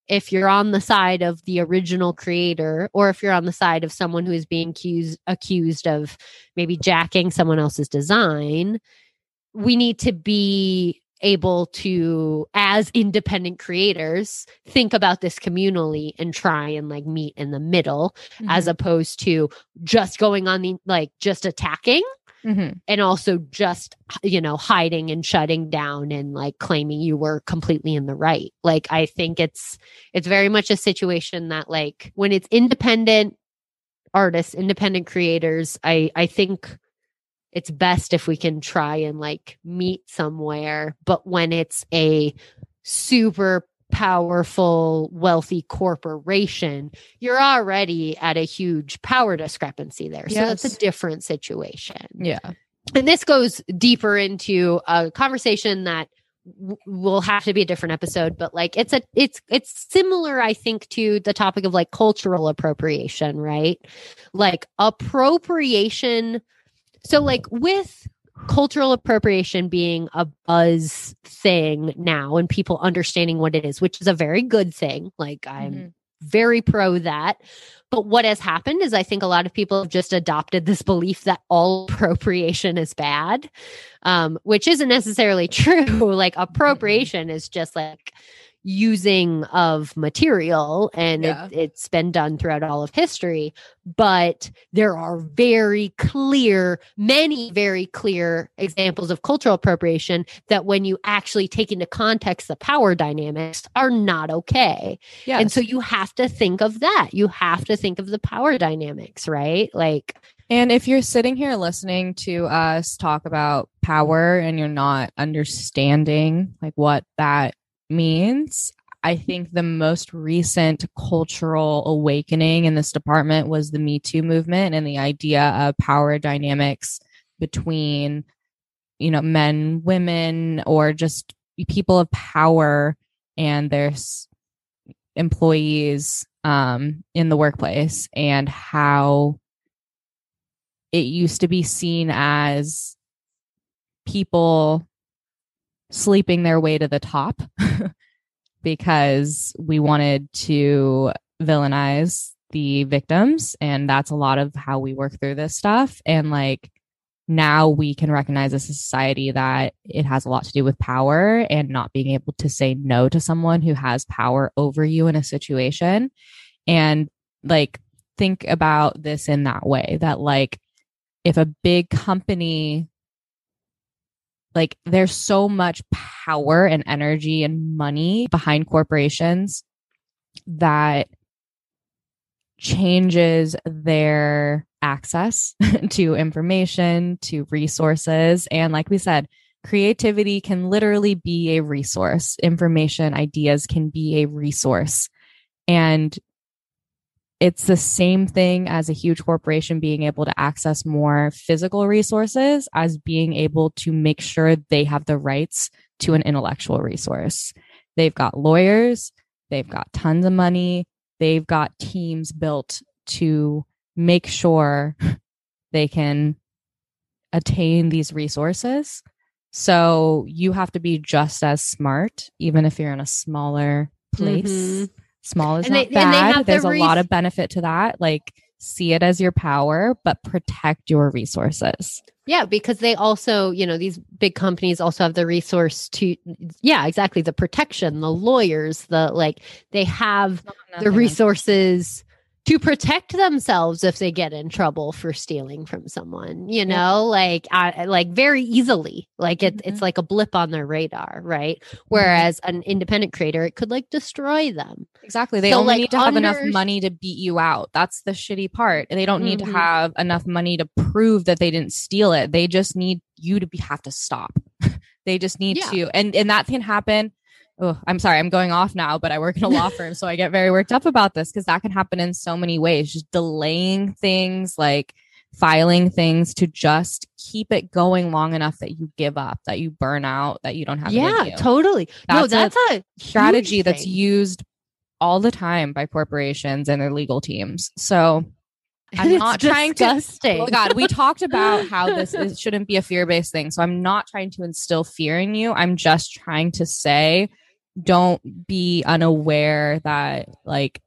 if you're on the side of the original creator or if you're on the side of someone who is being accused accused of maybe jacking someone else's design we need to be able to as independent creators think about this communally and try and like meet in the middle as opposed to just going on the like just attacking Mhm. and also just you know hiding and shutting down and like claiming you were completely in the right like i think it's it's very much a situation that like when it's independent artists independent creators i i think it's best if we can try and like meet somewhere but when it's a super powerful wealthy corporation you're already at a huge power discrepancy there so that's Yes. a different situation Yeah. and this goes deeper into a conversation that w- will have to be a different episode but like it's a it's it's similar i think to the topic of like cultural appropriation right like appropriation so like with cultural appropriation being a buzz thing now and people understanding what it is which is a very good thing like i'm Mhm. very pro that. But what has happened is I think a lot of people have just adopted this belief that all appropriation is bad, um, which isn't necessarily true. like appropriation is just like using of material and Yeah. it, it's been done throughout all of history but there are very clear many very clear examples of cultural appropriation that when you actually take into context the power dynamics are not okay Yeah. and so you have to think of that. You have to think of the power dynamics, right? Like, And if you're sitting here listening to us talk about power and you're not understanding like what that means, I think the most recent cultural awakening in this department was the Me Too movement and the idea of power dynamics between, you know, men, women, or just people of power and their employees um, in the workplace and how it used to be seen as people sleeping their way to the top because we wanted to villainize the victims and that's a lot of how we work through this stuff. And like now we can recognize as a society that it has a lot to do with power and not being able to say no to someone who has power over you in a situation. And like think about this in that way that like if a big company like there's so much power and energy and money behind corporations that changes their access to information to resources and like we said creativity can literally be a resource. Information, ideas can be a resource. And it's the same thing as a huge corporation being able to access more physical resources as being able to make sure they have the rights to an intellectual resource. They've got lawyers, they've got tons of money, they've got teams built to make sure they can attain these resources. So you have to be just as smart, even if you're in a smaller place. Mhm. Small is And not they- and they bad. have the There's a lot of benefit to that. Like see it as your power, but protect your resources. Yeah, because they also, you know, these big companies also have the resource to, yeah, exactly. The protection, the lawyers, the like, they have the resources to protect themselves if they get in trouble for stealing from someone, you know, like, I, like very easily. Like it, it's Mhm. like a blip on their radar, right? Whereas an independent creator, it could like destroy them. Exactly. They So, only like, need to have enough money to beat you out. That's the shitty part. They don't need Mhm. to have enough money to prove that they didn't steal it. They just need you to be have to stop. they just need Yeah. to. And and that can happen. Oh, I'm sorry, I'm going off now, but I work in a law firm, so I get very worked up about this because that can happen in so many ways. Just delaying things, like filing things to just keep it going long enough that you give up, that you burn out, that you don't have yeah, totally. no, That's a a, strategy that's used all the time by corporations and their legal teams. So I'm It's not trying to- disgusting. Oh God, we talked about how this is, shouldn't be a fear based thing. So I'm not trying to instill fear in you. I'm just trying to say, don't be unaware that like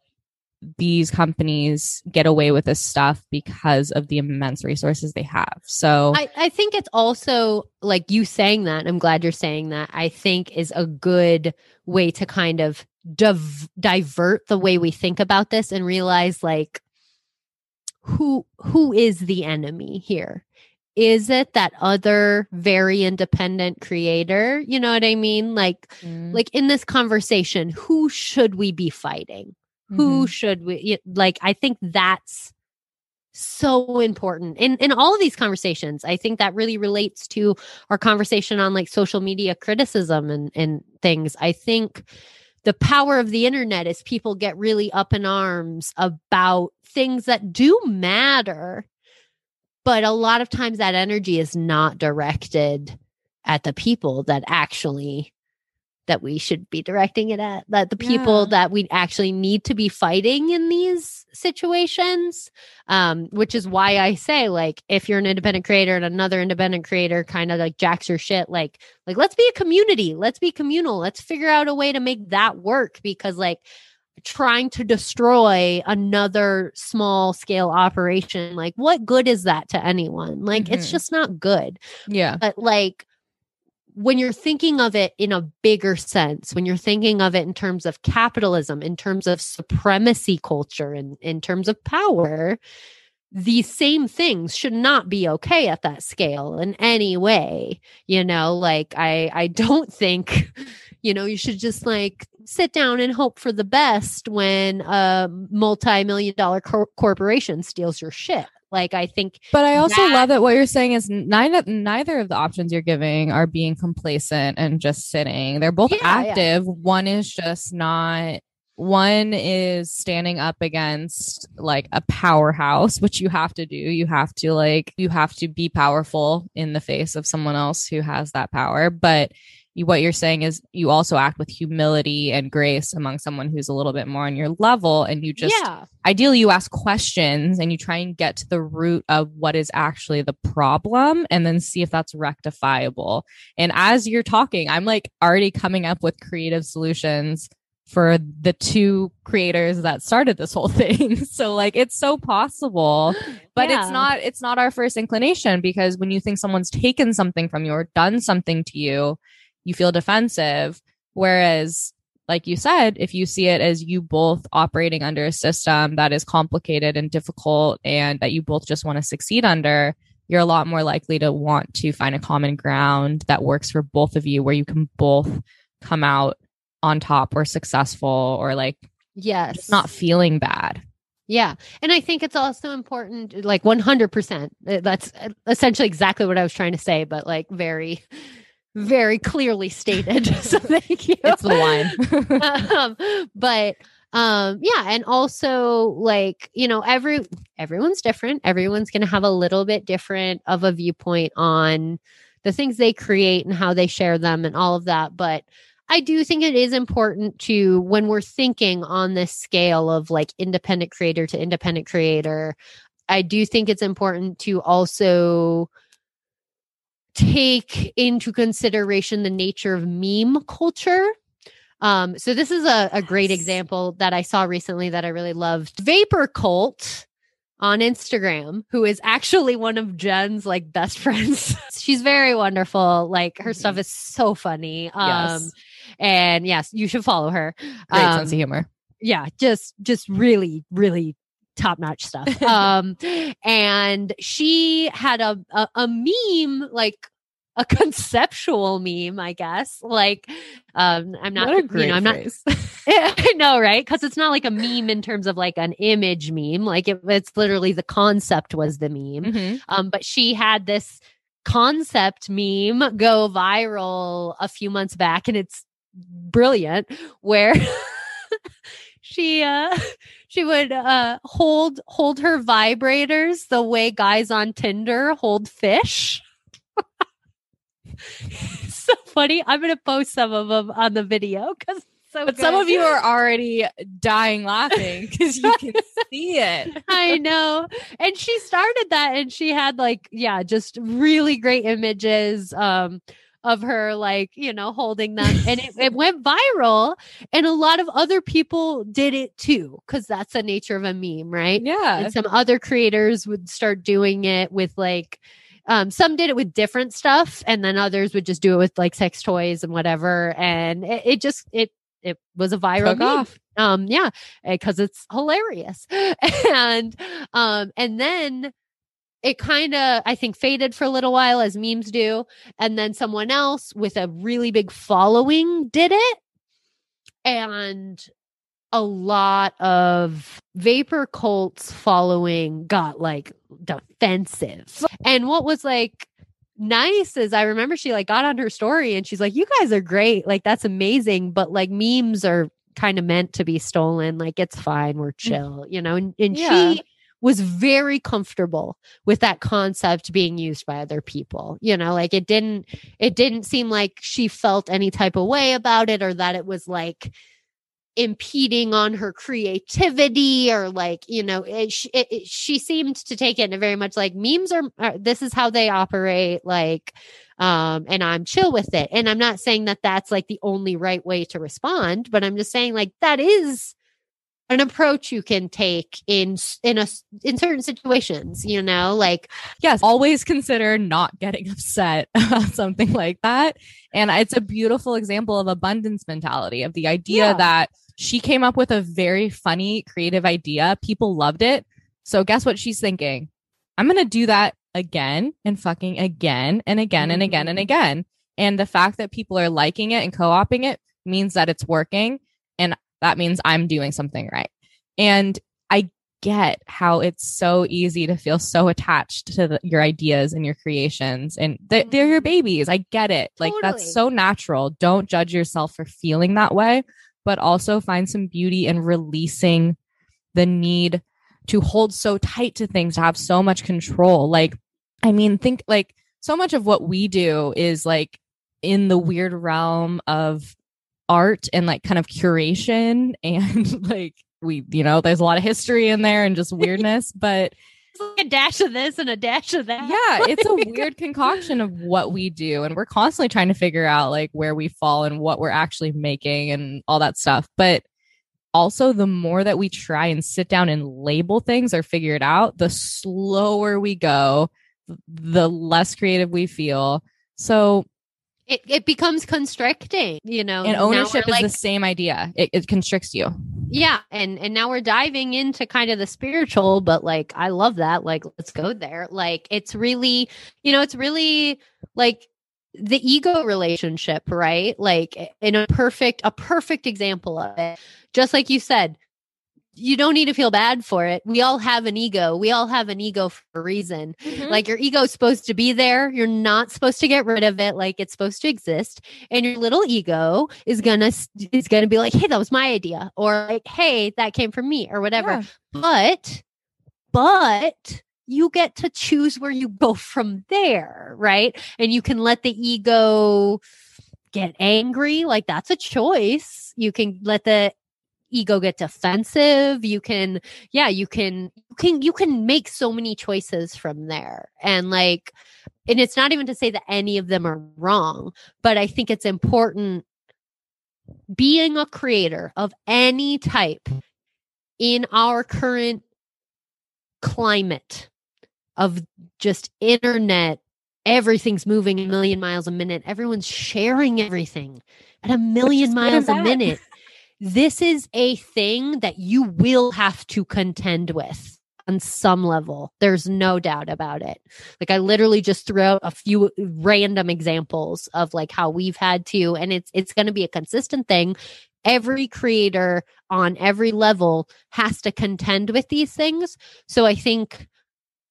these companies get away with this stuff because of the immense resources they have. So I, I think it's also like you saying that. I'm glad you're saying that. I think is a good way to kind of div- divert the way we think about this and realize like who who is the enemy here? Is it that other very independent creator? You know what I mean? Like Mm, like in this conversation, who should we be fighting? who mhm. should we like i think that's so important in in all of these conversations i think that really relates to our conversation on like social media criticism and and things i think the power of the internet is people get really up in arms about things that do matter but a lot of times that energy is not directed at the people that actually that we should be directing it at that the people Yeah. that we actually need to be fighting in these situations um which is why i say like if you're an independent creator and another independent creator kind of like jacks your shit like like let's be a community let's be communal let's figure out a way to make that work because like trying to destroy another small scale operation like what good is that to anyone like it's Mhm. just not good yeah. but like when you're thinking of it in a bigger sense when you're thinking of it in terms of capitalism in terms of supremacy culture and in terms of power these same things should not be okay at that scale in any way you know like i i don't think you know you should just like sit down and hope for the best when a multi-million dollar cor- corporation steals your shit like i think But I also that- love that what you're saying is neither neither of the options you're giving are being complacent and just sitting. They're both Yeah, yeah. active. One is just not one is standing up against like a powerhouse, which you have to do. You have to like you have to be powerful in the face of someone else who has that power. But you, what you're saying is you also act with humility and grace among someone who's a little bit more on your level and you just yeah ideally you ask questions and you try and get to the root of what is actually the problem and then see if that's rectifiable. And as you're talking, I'm like already coming up with creative solutions for the two creators that started this whole thing. so like it's so possible, but Yeah. it's not it's not our first inclination because when you think someone's taken something from you or done something to you, you feel defensive whereas like you said, if you see it as you both operating under a system that is complicated and difficult and that you both just want to succeed under, you're a lot more likely to want to find a common ground that works for both of you where you can both come out on top or successful or like yes not feeling bad. Yeah. And I think it's also important, like 100%. uh, That's essentially exactly what I was trying to say, but like very, very clearly stated. so thank you. It's the line. um, but um yeah and also like you know every everyone's different everyone's going to have a little bit different of a viewpoint on the things they create and how they share them and all of that but i do think it is important to when we're thinking on this scale of like independent creator to independent creator i do think it's important to also take into consideration the nature of meme culture um, so this is a, a great Yes. example that I saw recently that I really loved. Vapor Cult on Instagram, who is actually one of Jen's like best friends. She's very wonderful. Like her stuff is so funny. Um, yes. and yes, you should follow her. Great Um, sense of humor. yeah, just just really, really top notch stuff. um, and she had a, a a meme like a conceptual meme, I guess. Like, um, I'm not, what a you know, I'm not phrase. I know, right? Because it's not like a meme in terms of like an image meme. Like it, it's literally the concept was the meme. Mhm. Um, but she had this concept meme go viral a few months back, and it's brilliant. Where she uh she would uh hold hold her vibrators the way guys on Tinder hold fish. so funny. I'm gonna post some of them on the video because so But some of you are already dying laughing because you can see it. I know. And she started that and she had like, yeah, just really great images um of her like, you know, holding them. And it, it went viral. And a lot of other people did it too, because that's the nature of a meme, right? Yeah. And some other creators would start doing it with like um, some did it with different stuff, and then others would just do it with like sex toys and whatever. And it, it just it it was a viral Took off. um yeah because it's hilarious and um and then it kind of i think faded for a little while as memes do and then someone else with a really big following did it and a lot of vapor cults following got like defensive and what was like nice is I remember she like got on her story and she's like, You guys are great. Like, that's amazing. But like, memes are kind of meant to be stolen. Like, it's fine. We're mm. chill, you know? And, and Yeah. she was very comfortable with that concept being used by other people. You know, like it didn't, it didn't seem like she felt any type of way about it or that it was like, impeding on her creativity or like you know it, it, it- she seemed to take it in a very much like memes are, are this is how they operate like um and i'm chill with it and i'm not saying that that's like the only right way to respond but i'm just saying like that is an approach you can take in in a in certain situations you know like yes, always consider not getting upset about something like that. And it's a beautiful example of abundance mentality of the idea Yeah. that she came up with a very funny, creative idea. People loved it. So guess what she's thinking? I'm going to do that again and fucking again and again and again and mm-hmm. again. And the fact that people are liking it and co-oping it means that it's working. That means I'm doing something right. And I get how it's so easy to feel so attached to the, your ideas and your creations and they- they're your mm-hmm. babies. I get it. Like Totally. that's so natural. Don't judge yourself for feeling that way but also find some beauty in releasing the need to hold so tight to things to have so much control. Like i mean think like so much of what we do is like in the weird realm of art and like kind of curation and like we you know there's a lot of history in there and just weirdness but it's like a dash of this and a dash of that. Yeah it's a weird concoction of what we do and we're constantly trying to figure out like where we fall and what we're actually making and all that stuff but also the more that we try and sit down and label things or figure it out the slower we go the less creative we feel. So it, it becomes constricting you know and ownership is like the same idea. It, it constricts you. Yeah and and now we're diving into kind of the spiritual but like i love that like let's go there. Like it's really you know it's really like the ego relationship right? Like in a perfect a perfect example of it. Just like you said you don't need to feel bad for it. We all have an ego. We all have an ego for a reason. Mhm. Like your ego is supposed to be there. You're not supposed to get rid of it. Like it's supposed to exist. And your little ego is gonna is gonna be like, hey, that was my idea, or like, hey, that came from me, or whatever. Yeah. But but you get to choose where you go from there, right? And you can let the ego get angry. Like that's a choice. You can let the ego get defensive. You can, yeah, you can, you can, you can make so many choices from there. And like, and it's not even to say that any of them are wrong, but I think it's important being a creator of any type in our current climate of just internet everything's moving a million miles a minute everyone's sharing everything at a million miles a minute this is a thing that you will have to contend with on some level. There's no doubt about it. Like i literally just threw out a few random examples of like how we've had to and it's it's going to be a consistent thing. Every creator on every level has to contend with these things. So i think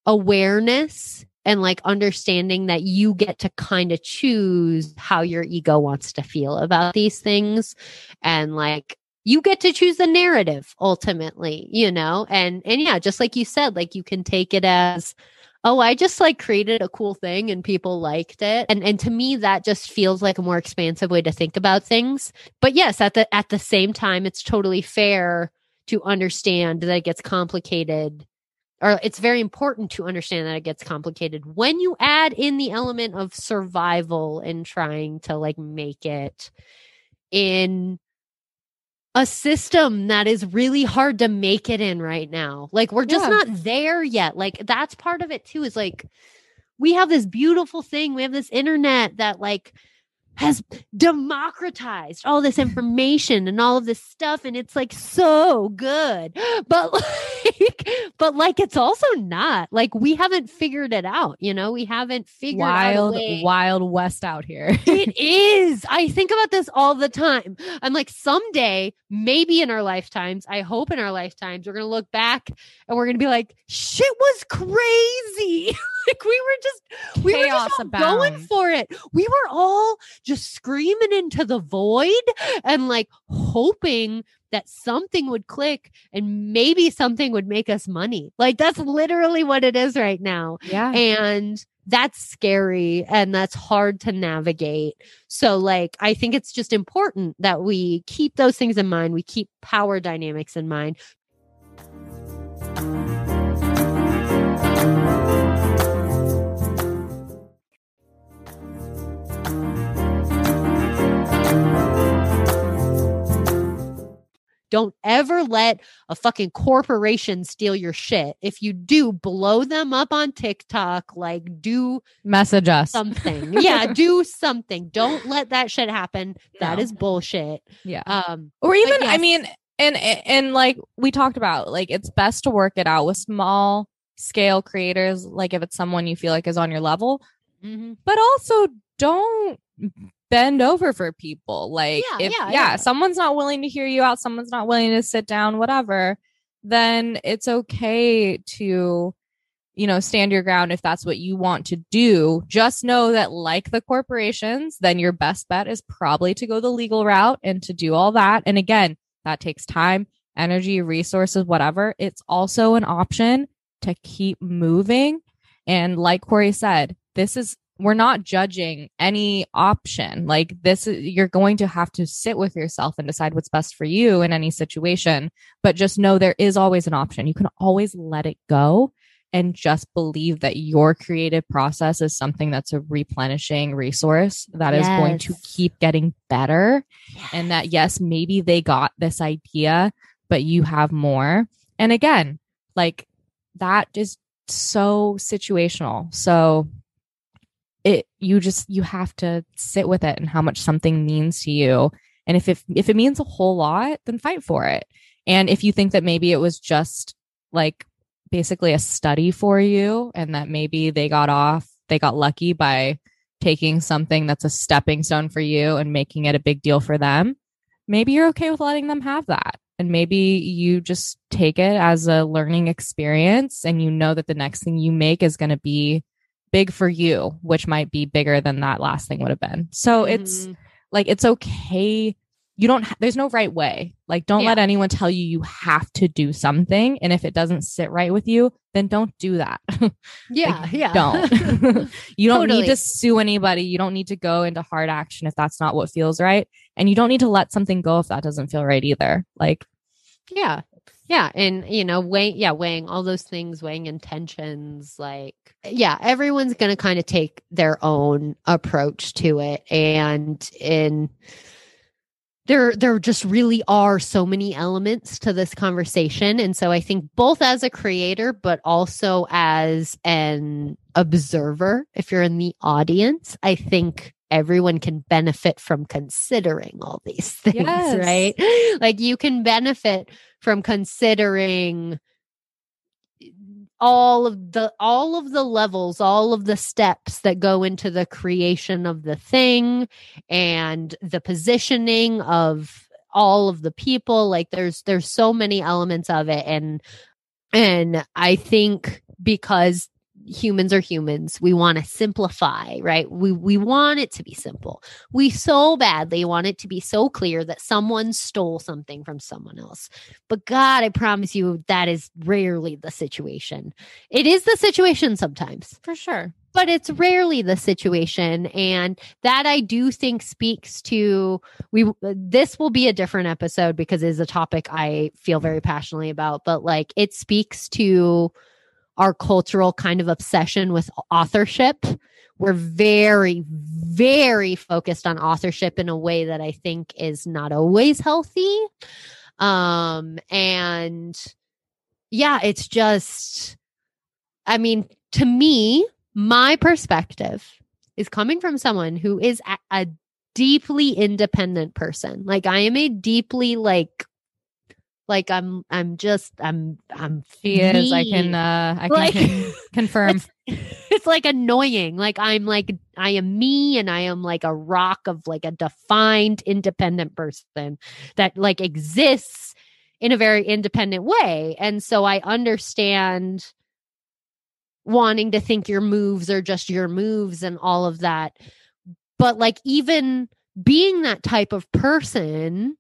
awareness and like understanding that you get to kind of choose how your ego wants to feel about these things and like you get to choose the narrative ultimately you know? And and yeah just like you said like you can take it as oh i just like created a cool thing and people liked it. And and to me that just feels like a more expansive way to think about things. But yes at the at the same time it's totally fair to understand that it gets complicated or it's very important to understand that it gets complicated when you add in the element of survival and trying to like make it in a system that is really hard to make it in right now. Like we're just Yeah. not there yet. Like that's part of it too is like we have this beautiful thing. We have this internet that like has democratized all this information and all of this stuff and it's like so good but like but like it's also not like we haven't figured it out you know we haven't figured out wild, wild west out here. it is i think about this all the time i'm like someday maybe in our lifetimes i hope in our lifetimes we're gonna look back and we're gonna be like shit was crazy. Like we were just we were just all going for it. We were all just screaming into the void and like hoping that something would click and maybe something would make us money. Like that's literally what it is right now. Yeah. and that's scary and that's hard to navigate. So, like, I think it's just important that we keep those things in mind. We keep power dynamics in mind. Don't ever let a fucking corporation steal your shit. If you do, blow them up on TikTok. Like, do Message us. something. yeah, do something. Don't let that shit happen. That No. is bullshit. yeah. Um, or even i mean and and like we talked about like it's best to work it out with small scale creators like if it's someone you feel like is on your level mhm. but also don't bend over for people. Like Yeah, if yeah, yeah, someone's not willing to hear you out someone's not willing to sit down whatever then it's okay to you know stand your ground if that's what you want to do. Just know that like the corporations then your best bet is probably to go the legal route and to do all that. And again that takes time energy resources whatever. It's also an option to keep moving. And like corey said this is we're not judging any option. Like this you're going to have to sit with yourself and decide what's best for you in any situation but just know there is always an option. You can always let it go and just believe that your creative process is something that's a replenishing resource that is going to keep getting better and that yes maybe they got this idea but you have more. And again like that is so situational. So it you just you have to sit with it and how much something means to you. And if it if it means a whole lot then fight for it. And if you think that maybe it was just like basically a study for you and that maybe they got off they got lucky by taking something that's a stepping stone for you and making it a big deal for them maybe you're okay with letting them have that. And maybe you just take it as a learning experience and you know that the next thing you make is going to be big for you, which might be bigger than that last thing would have been. So it's Mhm. like it's okay. You don't ha- there's no right way. Like don't Yeah. let anyone tell you you have to do something and if it doesn't sit right with you, then don't do that. yeah, yeah. don't. you don't Totally. need to sue anybody. You don't need to go into hard action if that's not what feels right. And you don't need to let something go if that doesn't feel right either. Like Yeah. Yeah. And, you know, weighing, yeah, weighing all those things, weighing intentions, like, yeah, everyone's to kind of take their own approach to it. And in, there, there just really are so many elements to this conversation. And so I think both as a creator, but also as an observer, if you're in the audience, I think everyone can benefit from considering all these things, Yes. right? Like you can benefit from considering all of the all of the levels all of the steps that go into the creation of the thing and the positioning of all of the people like there's there's so many elements of it and and i think because humans are humans. We want to simplify right? We we want it to be simple. We so badly want it to be so clear that someone stole something from someone else. But god i promise you that is rarely the situation. It is the situation sometimes. For sure. but it's rarely the situation. And that i do think speaks to we this will be a different episode because it is a topic i feel very passionately about. But like it speaks to our cultural kind of obsession with authorship. We're very very focused on authorship in a way that i think is not always healthy. Um and yeah it's just i mean to me my perspective is coming from someone who is a, a deeply independent person. Like i am a deeply like like i'm i'm just i'm i'm She is. I can uh I can Like- con- confirm. it's like annoying. Like I'm like I am me and I am like a rock of like a defined independent person that like exists in a very independent way. And so I understand wanting to think your moves are just your moves and all of that. But like even being that type of person,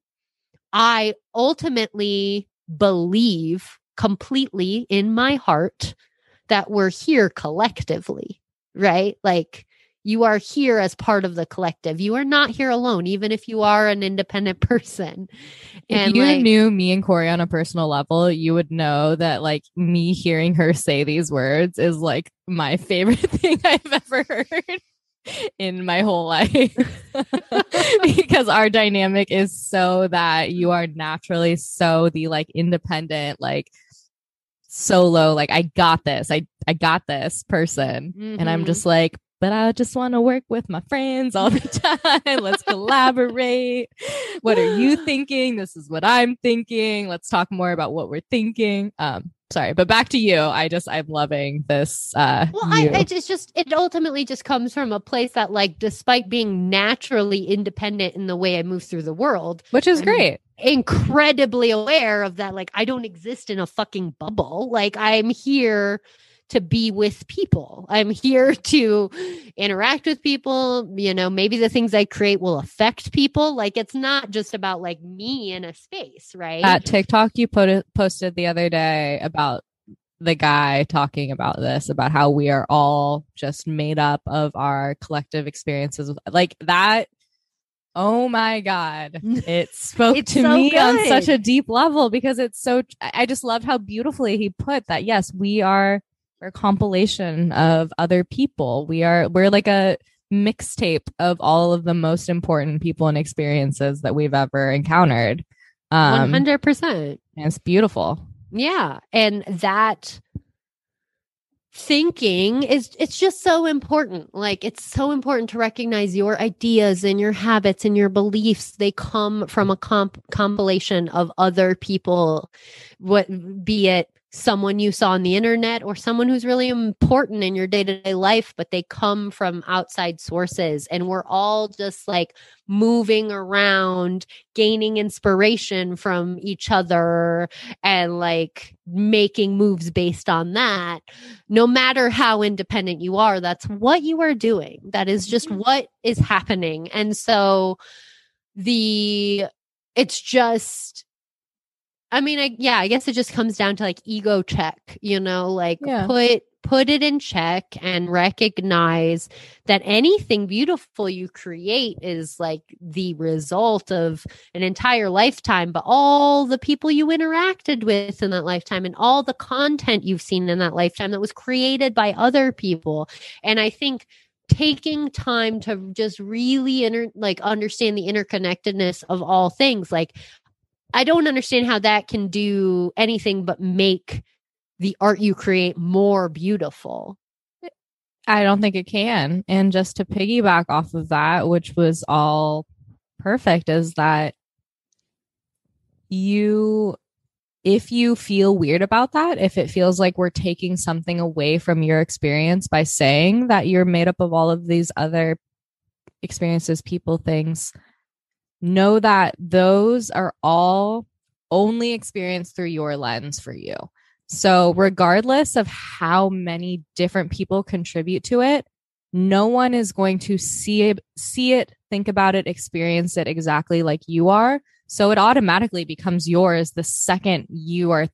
I ultimately believe completely in my heart that we're here collectively, right? Like you are here as part of the collective. You are not here alone, even if you are an independent person. If you like, knew me and Corey on a personal level, you would know that like me hearing her say these words is like my favorite thing I've ever heard in my whole life. because our dynamic is so that you are naturally so the like independent, like solo, like I got this. I I got this person. And I'm Mhm. just like, but I just want to work with my friends all the time. Let's collaborate. What are you thinking? This is what I'm thinking. Let's talk more about what we're thinking. Um, sorry, but back to you. I just I'm loving this. Uh, Well, I, it's just it ultimately just comes from a place that, like, despite being naturally independent in the way I move through the world, which is I'm- great. incredibly aware of that. Like, I don't exist in a fucking bubble. Like, I'm here to be with people. I'm here to interact with people. You know, maybe the things I create will affect people. Like, it's not just about like me in a space, right? At TikTok you put posted the other day about the guy talking about this about how we are all just made up of our collective experiences like that oh my god it spoke to so me on such a deep level because it's so I just loved how beautifully he put that yes we are we're a compilation of other people we are we're like a mixtape of all of the most important people and experiences that we've ever encountered um 100%. and it's beautiful Yeah. And that thinking is it's just so important. Like it's so important to recognize your ideas and your habits and your beliefs. They come from a comp- compilation of other people, what be it someone you saw on the internet or someone who's really important in your day-to-day life but they come from outside sources. And we're all just like moving around gaining inspiration from each other and like making moves based on that. No matter how independent you are that's what you are doing. That is just mm-hmm. what is happening. And so the it's just I mean, I yeah, I guess it just comes down to like ego check, you know, like Yeah. put put it in check and recognize that anything beautiful you create is like the result of an entire lifetime, but all the people you interacted with in that lifetime and all the content you've seen in that lifetime that was created by other people. And I think taking time to just really inter- like understand the interconnectedness of all things like I don't understand how that can do anything but make the art you create more beautiful. I don't think it can. And just to piggyback off of that, which was all perfect, is that you, if you feel weird about that, if it feels like we're taking something away from your experience by saying that you're made up of all of these other experiences, people, things, know that those are all only experienced through your lens for you. So, regardless of how many different people contribute to it, no one is going to see it, see it, think about it, experience it exactly like you are. So, it automatically becomes yours the second you are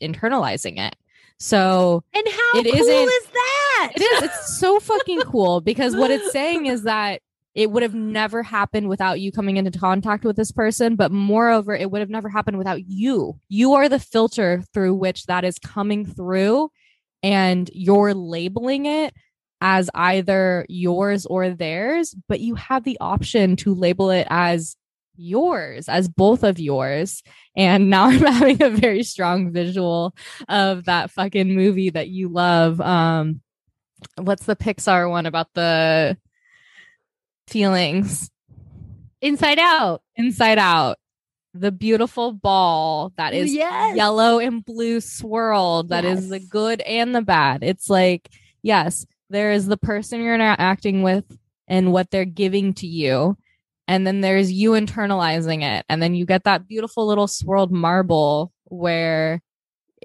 internalizing it. So, And how It cool is that? it is it's so fucking cool because what it's saying is that it would have never happened without you coming into contact with this person but moreover it would have never happened without you. You are the filter through which that is coming through and you're labeling it as either yours or theirs but you have the option to label it as yours as both of yours. And now i'm having a very strong visual of that fucking movie that you love. Um what's the Pixar one about the feelings Inside Out. inside out? The beautiful ball that is Yes. yellow and blue swirled, That is the good and the bad. It's like, yes, there is the person you're interacting with and what they're giving to you. And then there's you internalizing it. And then you get that beautiful little swirled marble where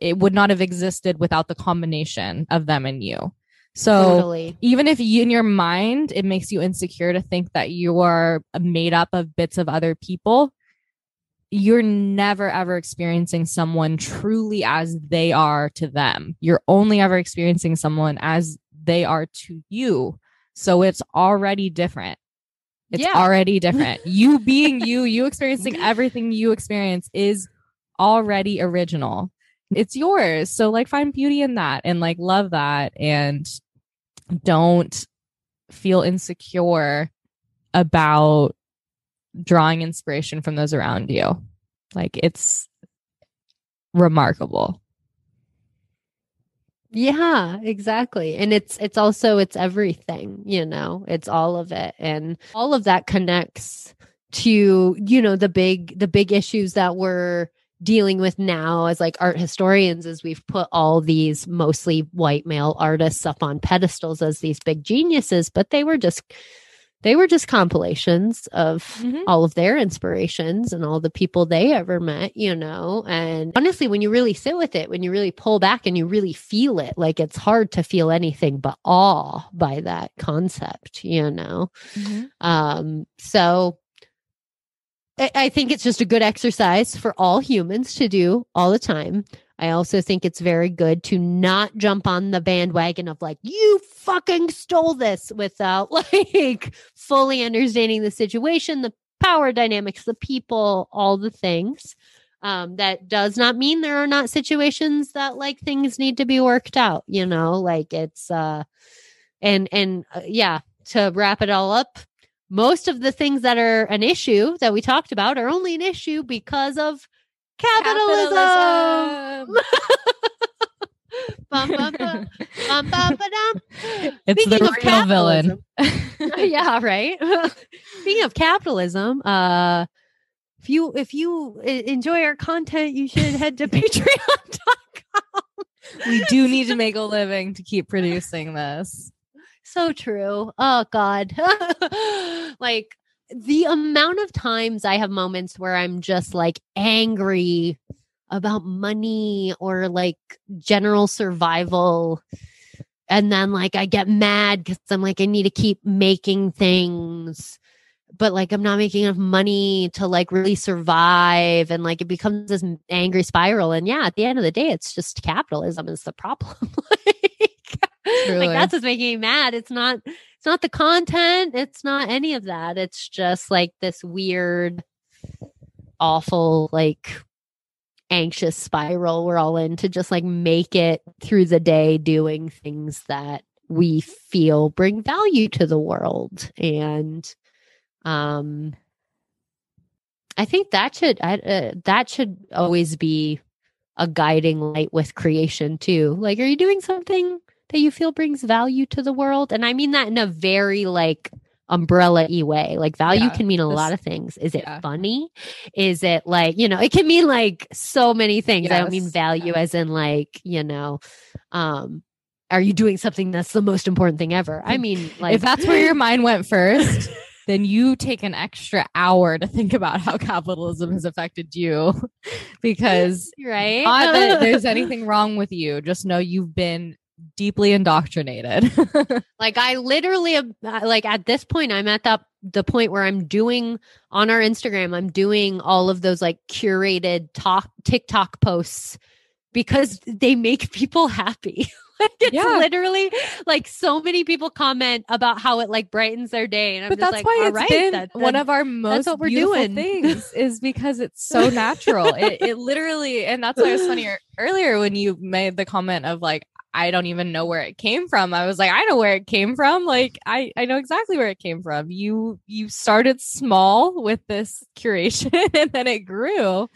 it would not have existed without the combination of them and you. So totally. even if you in your mind it makes you insecure to think that you are made up of bits of other people you're never ever experiencing someone truly as they are to them. You're only ever experiencing someone as they are to you. So it's already different. It's Yeah. already different. You being you you experiencing everything you experience is already original. It's yours. So like find beauty in that and like love that and don't feel insecure about drawing inspiration from those around you. Like it's remarkable. Yeah, exactly. And it's it's also it's everything, you know. It's all of it and all of that connects to, you know, the big the big issues that we're dealing with now as like art historians as we've put all these mostly white male artists up on pedestals as these big geniuses, but they were just they were just compilations of Mhm. all of their inspirations and all the people they ever met, you know. And honestly, when you really sit with it, when you really pull back and you really feel it, like it's hard to feel anything but awe by that concept, you know. Um, so I, think it's just a good exercise for all humans to do all the time. I also think it's very good to not jump on the bandwagon of like, you fucking stole this without like fully understanding the situation, the power dynamics, the people, all the things. Um, that does not mean there are not situations that like things need to be worked out, you know, like it's, uh, and, and uh, yeah, to wrap it all up, most of the things that are an issue that we talked about are only an issue because of capitalism. Bum, bum, bum. Bum, bum. It's Speaking the of real villain. yeah, right. Speaking of capitalism, uh, if you if you e- enjoy our content, you should head to patreon.com we do need to make a living to keep producing this. So true. Oh God. like the amount of times I have moments where I'm just like angry about money or like general survival. And then like I get mad because I'm like, I need to keep making things, but like I'm not making enough money to like really survive. And like it becomes this angry spiral. And yeah, at the end of the day, it's just capitalism is the problem. like, that's what's making me mad. It's not it's not the content, it's not any of that. It's just like this weird, awful, like anxious spiral we're all in to just like make it through the day doing things that we feel bring value to the world. And um I think that should I, uh, that should always be a guiding light with creation too. Like, are you doing something that you feel brings value to the world? And I mean that in a very like umbrella y way. Like value Yeah, can mean a this- lot of things. Is it yeah. funny? Is it like, you know, it can mean like so many things. I don't mean Yes. value as in like, you know, um, are you doing something that's the most important thing ever? I mean, like if that's where your mind went first, then you take an extra hour to think about how capitalism has affected you because right? not that there's anything wrong with you. Just know you've been deeply indoctrinated. Like I literally like at this point I'm at that the point where I'm doing on our Instagram I'm doing all of those like curated talk TikTok posts because they make people happy. like it's Yeah. literally like so many people comment about how it like brightens their day and I'm but just that's like why all it's right, been that- one of our most what we're doing. things is because it's so natural. it, it literally, and that's why it was funny earlier when you made the comment of like, I don't even know where it came from. I was like, I know where it came from. Like, I I know exactly where it came from. You you started small with this curation, and then it grew.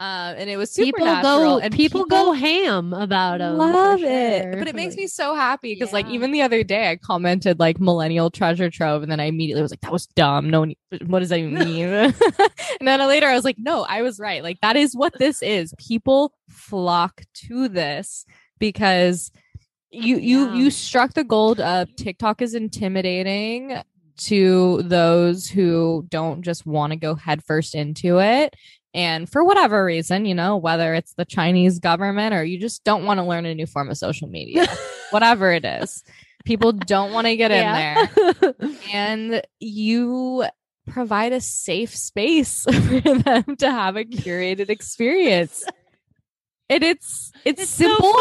Uh, and it was people go and people, go ham about them. love it but it makes me so happy because like even the other day i commented like millennial treasure trove and then i immediately was like that was dumb no one what does that even mean and then later i was like no i was right like that is what this is people flock to this because you you Yeah. you struck the gold of tiktok is intimidating to those who don't just want to go headfirst into it and for whatever reason, you know, whether it's the Chinese government or you just don't want to learn a new form of social media, whatever it is, people don't want to get in there. And you provide a safe space for them to have a curated experience. And it's it's, It's simple, so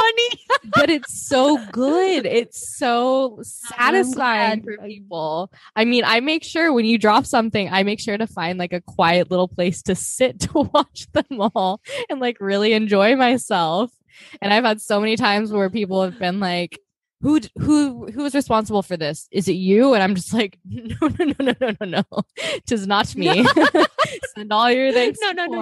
but it's so good. It's so satisfying for people. I mean, I make sure when you drop something, I make sure to find like a quiet little place to sit to watch them all and like really enjoy myself. And I've had so many times where people have been like, who who who is responsible for this? Is it you? And I'm just like, no, no, no, no, no, no, no. Tis not me. Send all your thanks No, no, no,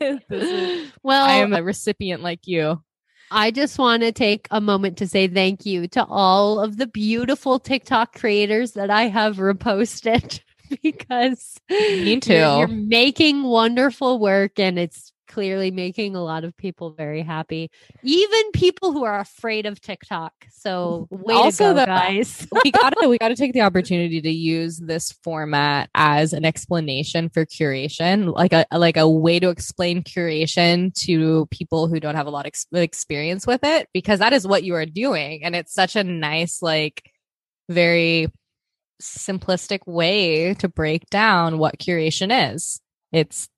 no. Is- well, I am a recipient like you. I just want to take a moment to say thank you to all of the beautiful TikTok creators that I have reposted because Me you're- too. You're, making wonderful work and it's clearly making a lot of people very happy. Even people who are afraid of TikTok. So way Also, to go, the- guys. we gotta we gotta take the opportunity to use this format as an explanation for curation like a like a way to explain curation to people who don't have a lot of ex- experience with it because that is what you are doing and it's such a nice like very simplistic way to break down what curation is it's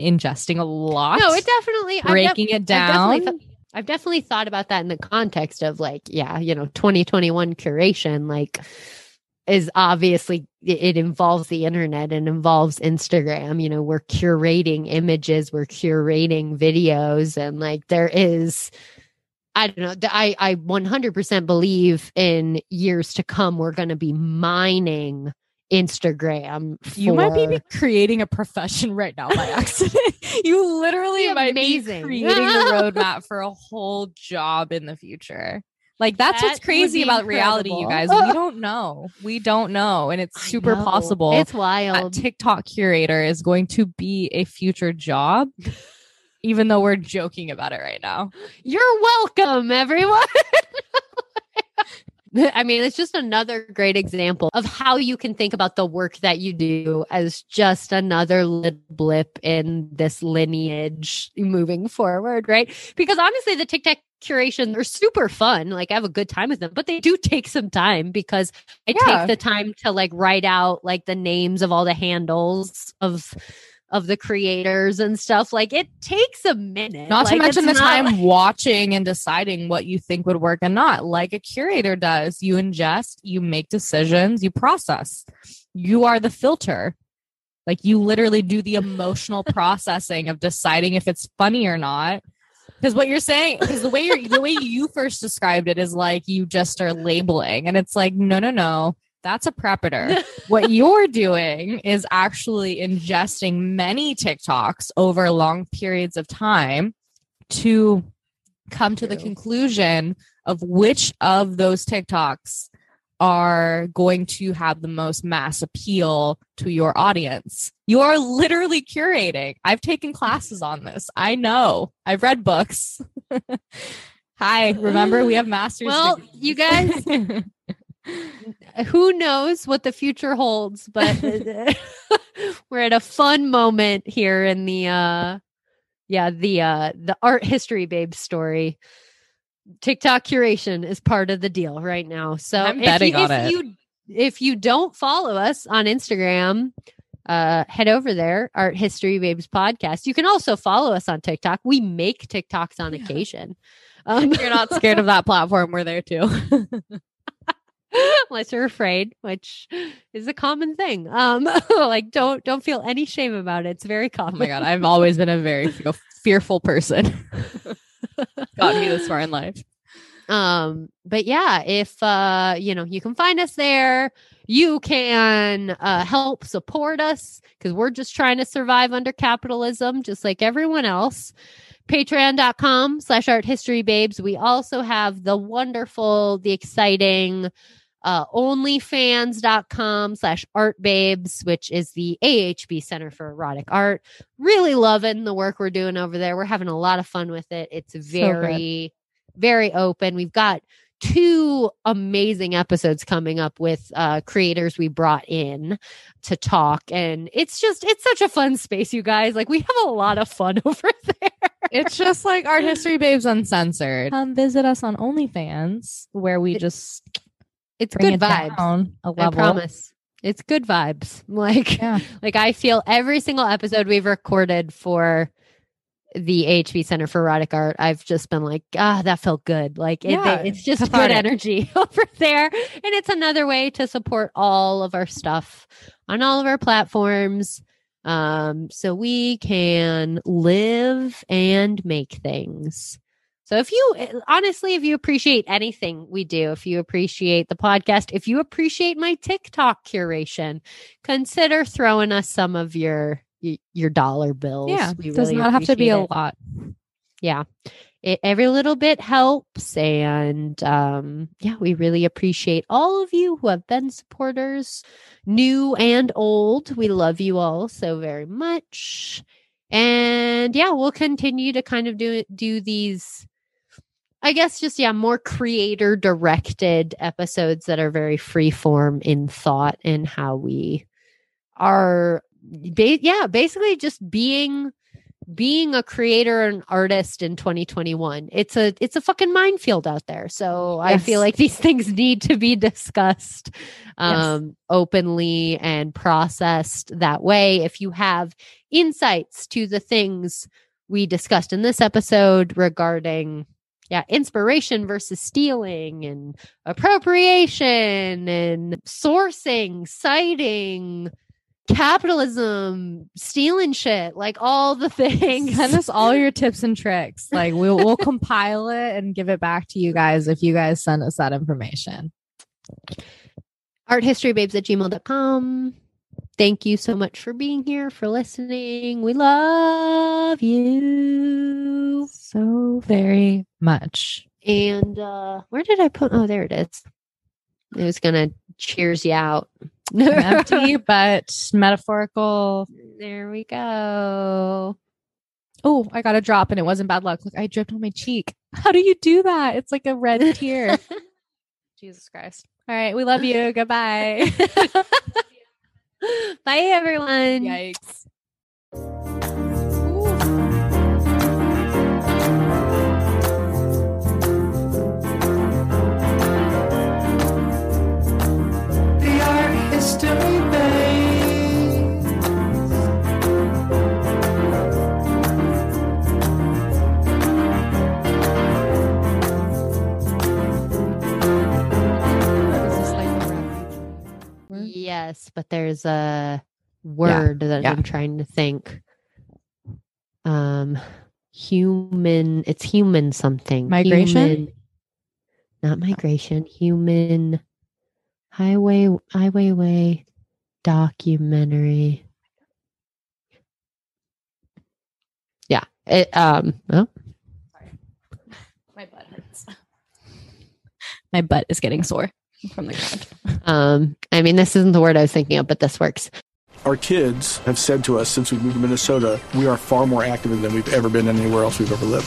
ingesting a lot No, it definitely I've def- breaking it I've down definitely, th- I've definitely thought about that in the context of like, yeah, you know, 2021 curation, like, is obviously it, it involves the internet and involves Instagram. You know, we're curating images, we're curating videos, and like there is. I don't know. I I 100% believe in years to come we're going to be mining Instagram. You might be creating a profession right now by accident. you literally might amazing. be creating the roadmap for a whole job in the future. Like that's That what's crazy about reality, you guys. We don't know. We don't know, and it's super possible. It's wild. TikTok curator is going to be a future job. even though we're joking about it right now. You're welcome, everyone. I mean, it's just another great example of how you can think about the work that you do as just another little blip in this lineage moving forward, right? Because honestly, the TikTok curation are super fun. Like I have a good time with them, but they do take some time because I Yeah. take the time to like write out like the names of all the handles of of the creators and stuff. Like it takes a minute. Not to mention the time watching and deciding what you think would work and not, like a curator does. You ingest, you make decisions, you process. You are the filter. Like you literally do the emotional processing of deciding if it's funny or not. Because what you're saying, because the way you're the way you first described it is like you just are labeling, and it's like no, no, no, that's a predator. what you're doing is actually ingesting many TikToks over long periods of time to come to the conclusion of which of those TikToks are going to have the most mass appeal to your audience. You are literally curating. I've taken classes on this. I know. I've read books. Hi, remember we have masters. Well, degrees. you guys- who knows what the future holds but we're at a fun moment here in the uh yeah the uh the art history babe story. Tiktok curation is part of the deal right now. So I'm if betting you, on if it. you if you don't follow us on instagram uh head over there art history babes podcast. You can also follow us on tiktok. We make tiktoks on occasion. Um If you're not scared of that platform, we're there too. unless you're afraid, which is a common thing. Um, like don't don't feel any shame about it. It's very common. Oh common. my god, I've always been a very fe- fearful person. Got me this far in life. Um, but yeah, if uh, you know, you can find us there. You can uh help support us because we're just trying to survive under capitalism, just like everyone else. Patreon.com slash art history babes. We also have the wonderful, the exciting uh onlyfans.com slash art babes, which is the AHB Center for Erotic Art. Really loving the work we're doing over there. We're having a lot of fun with it. It's very, very open. We've got two amazing episodes coming up with uh creators we brought in to talk and it's just it's such a fun space you guys like we have a lot of fun over there It's just like Art History Babes Uncensored. Come visit us on OnlyFans, where we It- just it's good it vibes a i level. promise it's good vibes like Yeah. like i feel every single episode we've recorded for the AHB Center for Erotic Art, I've just been like, ah, that felt good. Like it, Yeah, it's just cathartic. good energy over there, and it's another way to support all of our stuff on all of our platforms, um, so we can live and make things. So if you honestly, if you appreciate anything we do, if you appreciate the podcast, if you appreciate my TikTok curation, consider throwing us some of your your dollar bills. Yeah, we does really not have to be a lot. Yeah. It, every little bit helps and um yeah, we really appreciate all of you who have been supporters, new and old. We love you all so very much. And yeah, we'll continue to kind of do do these I guess just yeah, more creator directed episodes that are very free form in thought and how we are ba- yeah, basically just being being a creator and artist in 2021 it's a it's a fucking minefield out there. So i feel like these things need to be discussed Yes. um openly and processed that way. If you have insights to the things we discussed in this episode regarding yeah inspiration versus stealing and appropriation and sourcing citing capitalism stealing shit like all the things Send us all your tips and tricks. Like we'll we'll compile it and give it back to you guys if you guys send us that information. arthistorybabes at gmail.com thank you so much for being here for listening we love you So very much. and uh where did i put oh there it is it was gonna cheers you out Empty but metaphorical. there we go oh, I got a drop and it wasn't bad luck. Look, I dripped on my cheek. How do you do that? It's like a red tear. Jesus Christ. All right. We love you. Goodbye. Bye, everyone. Yikes. Yes, but there's a word that yeah. I'm trying to think. Um, human. It's human something. Migration? Human- not migration. Human. Highway. Highway way. Documentary. Yeah. It. Um. Oh, My butt hurts. My butt is getting sore from the ground. um. I mean, this isn't the word I was thinking of, but this works. Our kids have said to us since we moved to Minnesota, we are far more active than we've ever been anywhere else we've ever lived.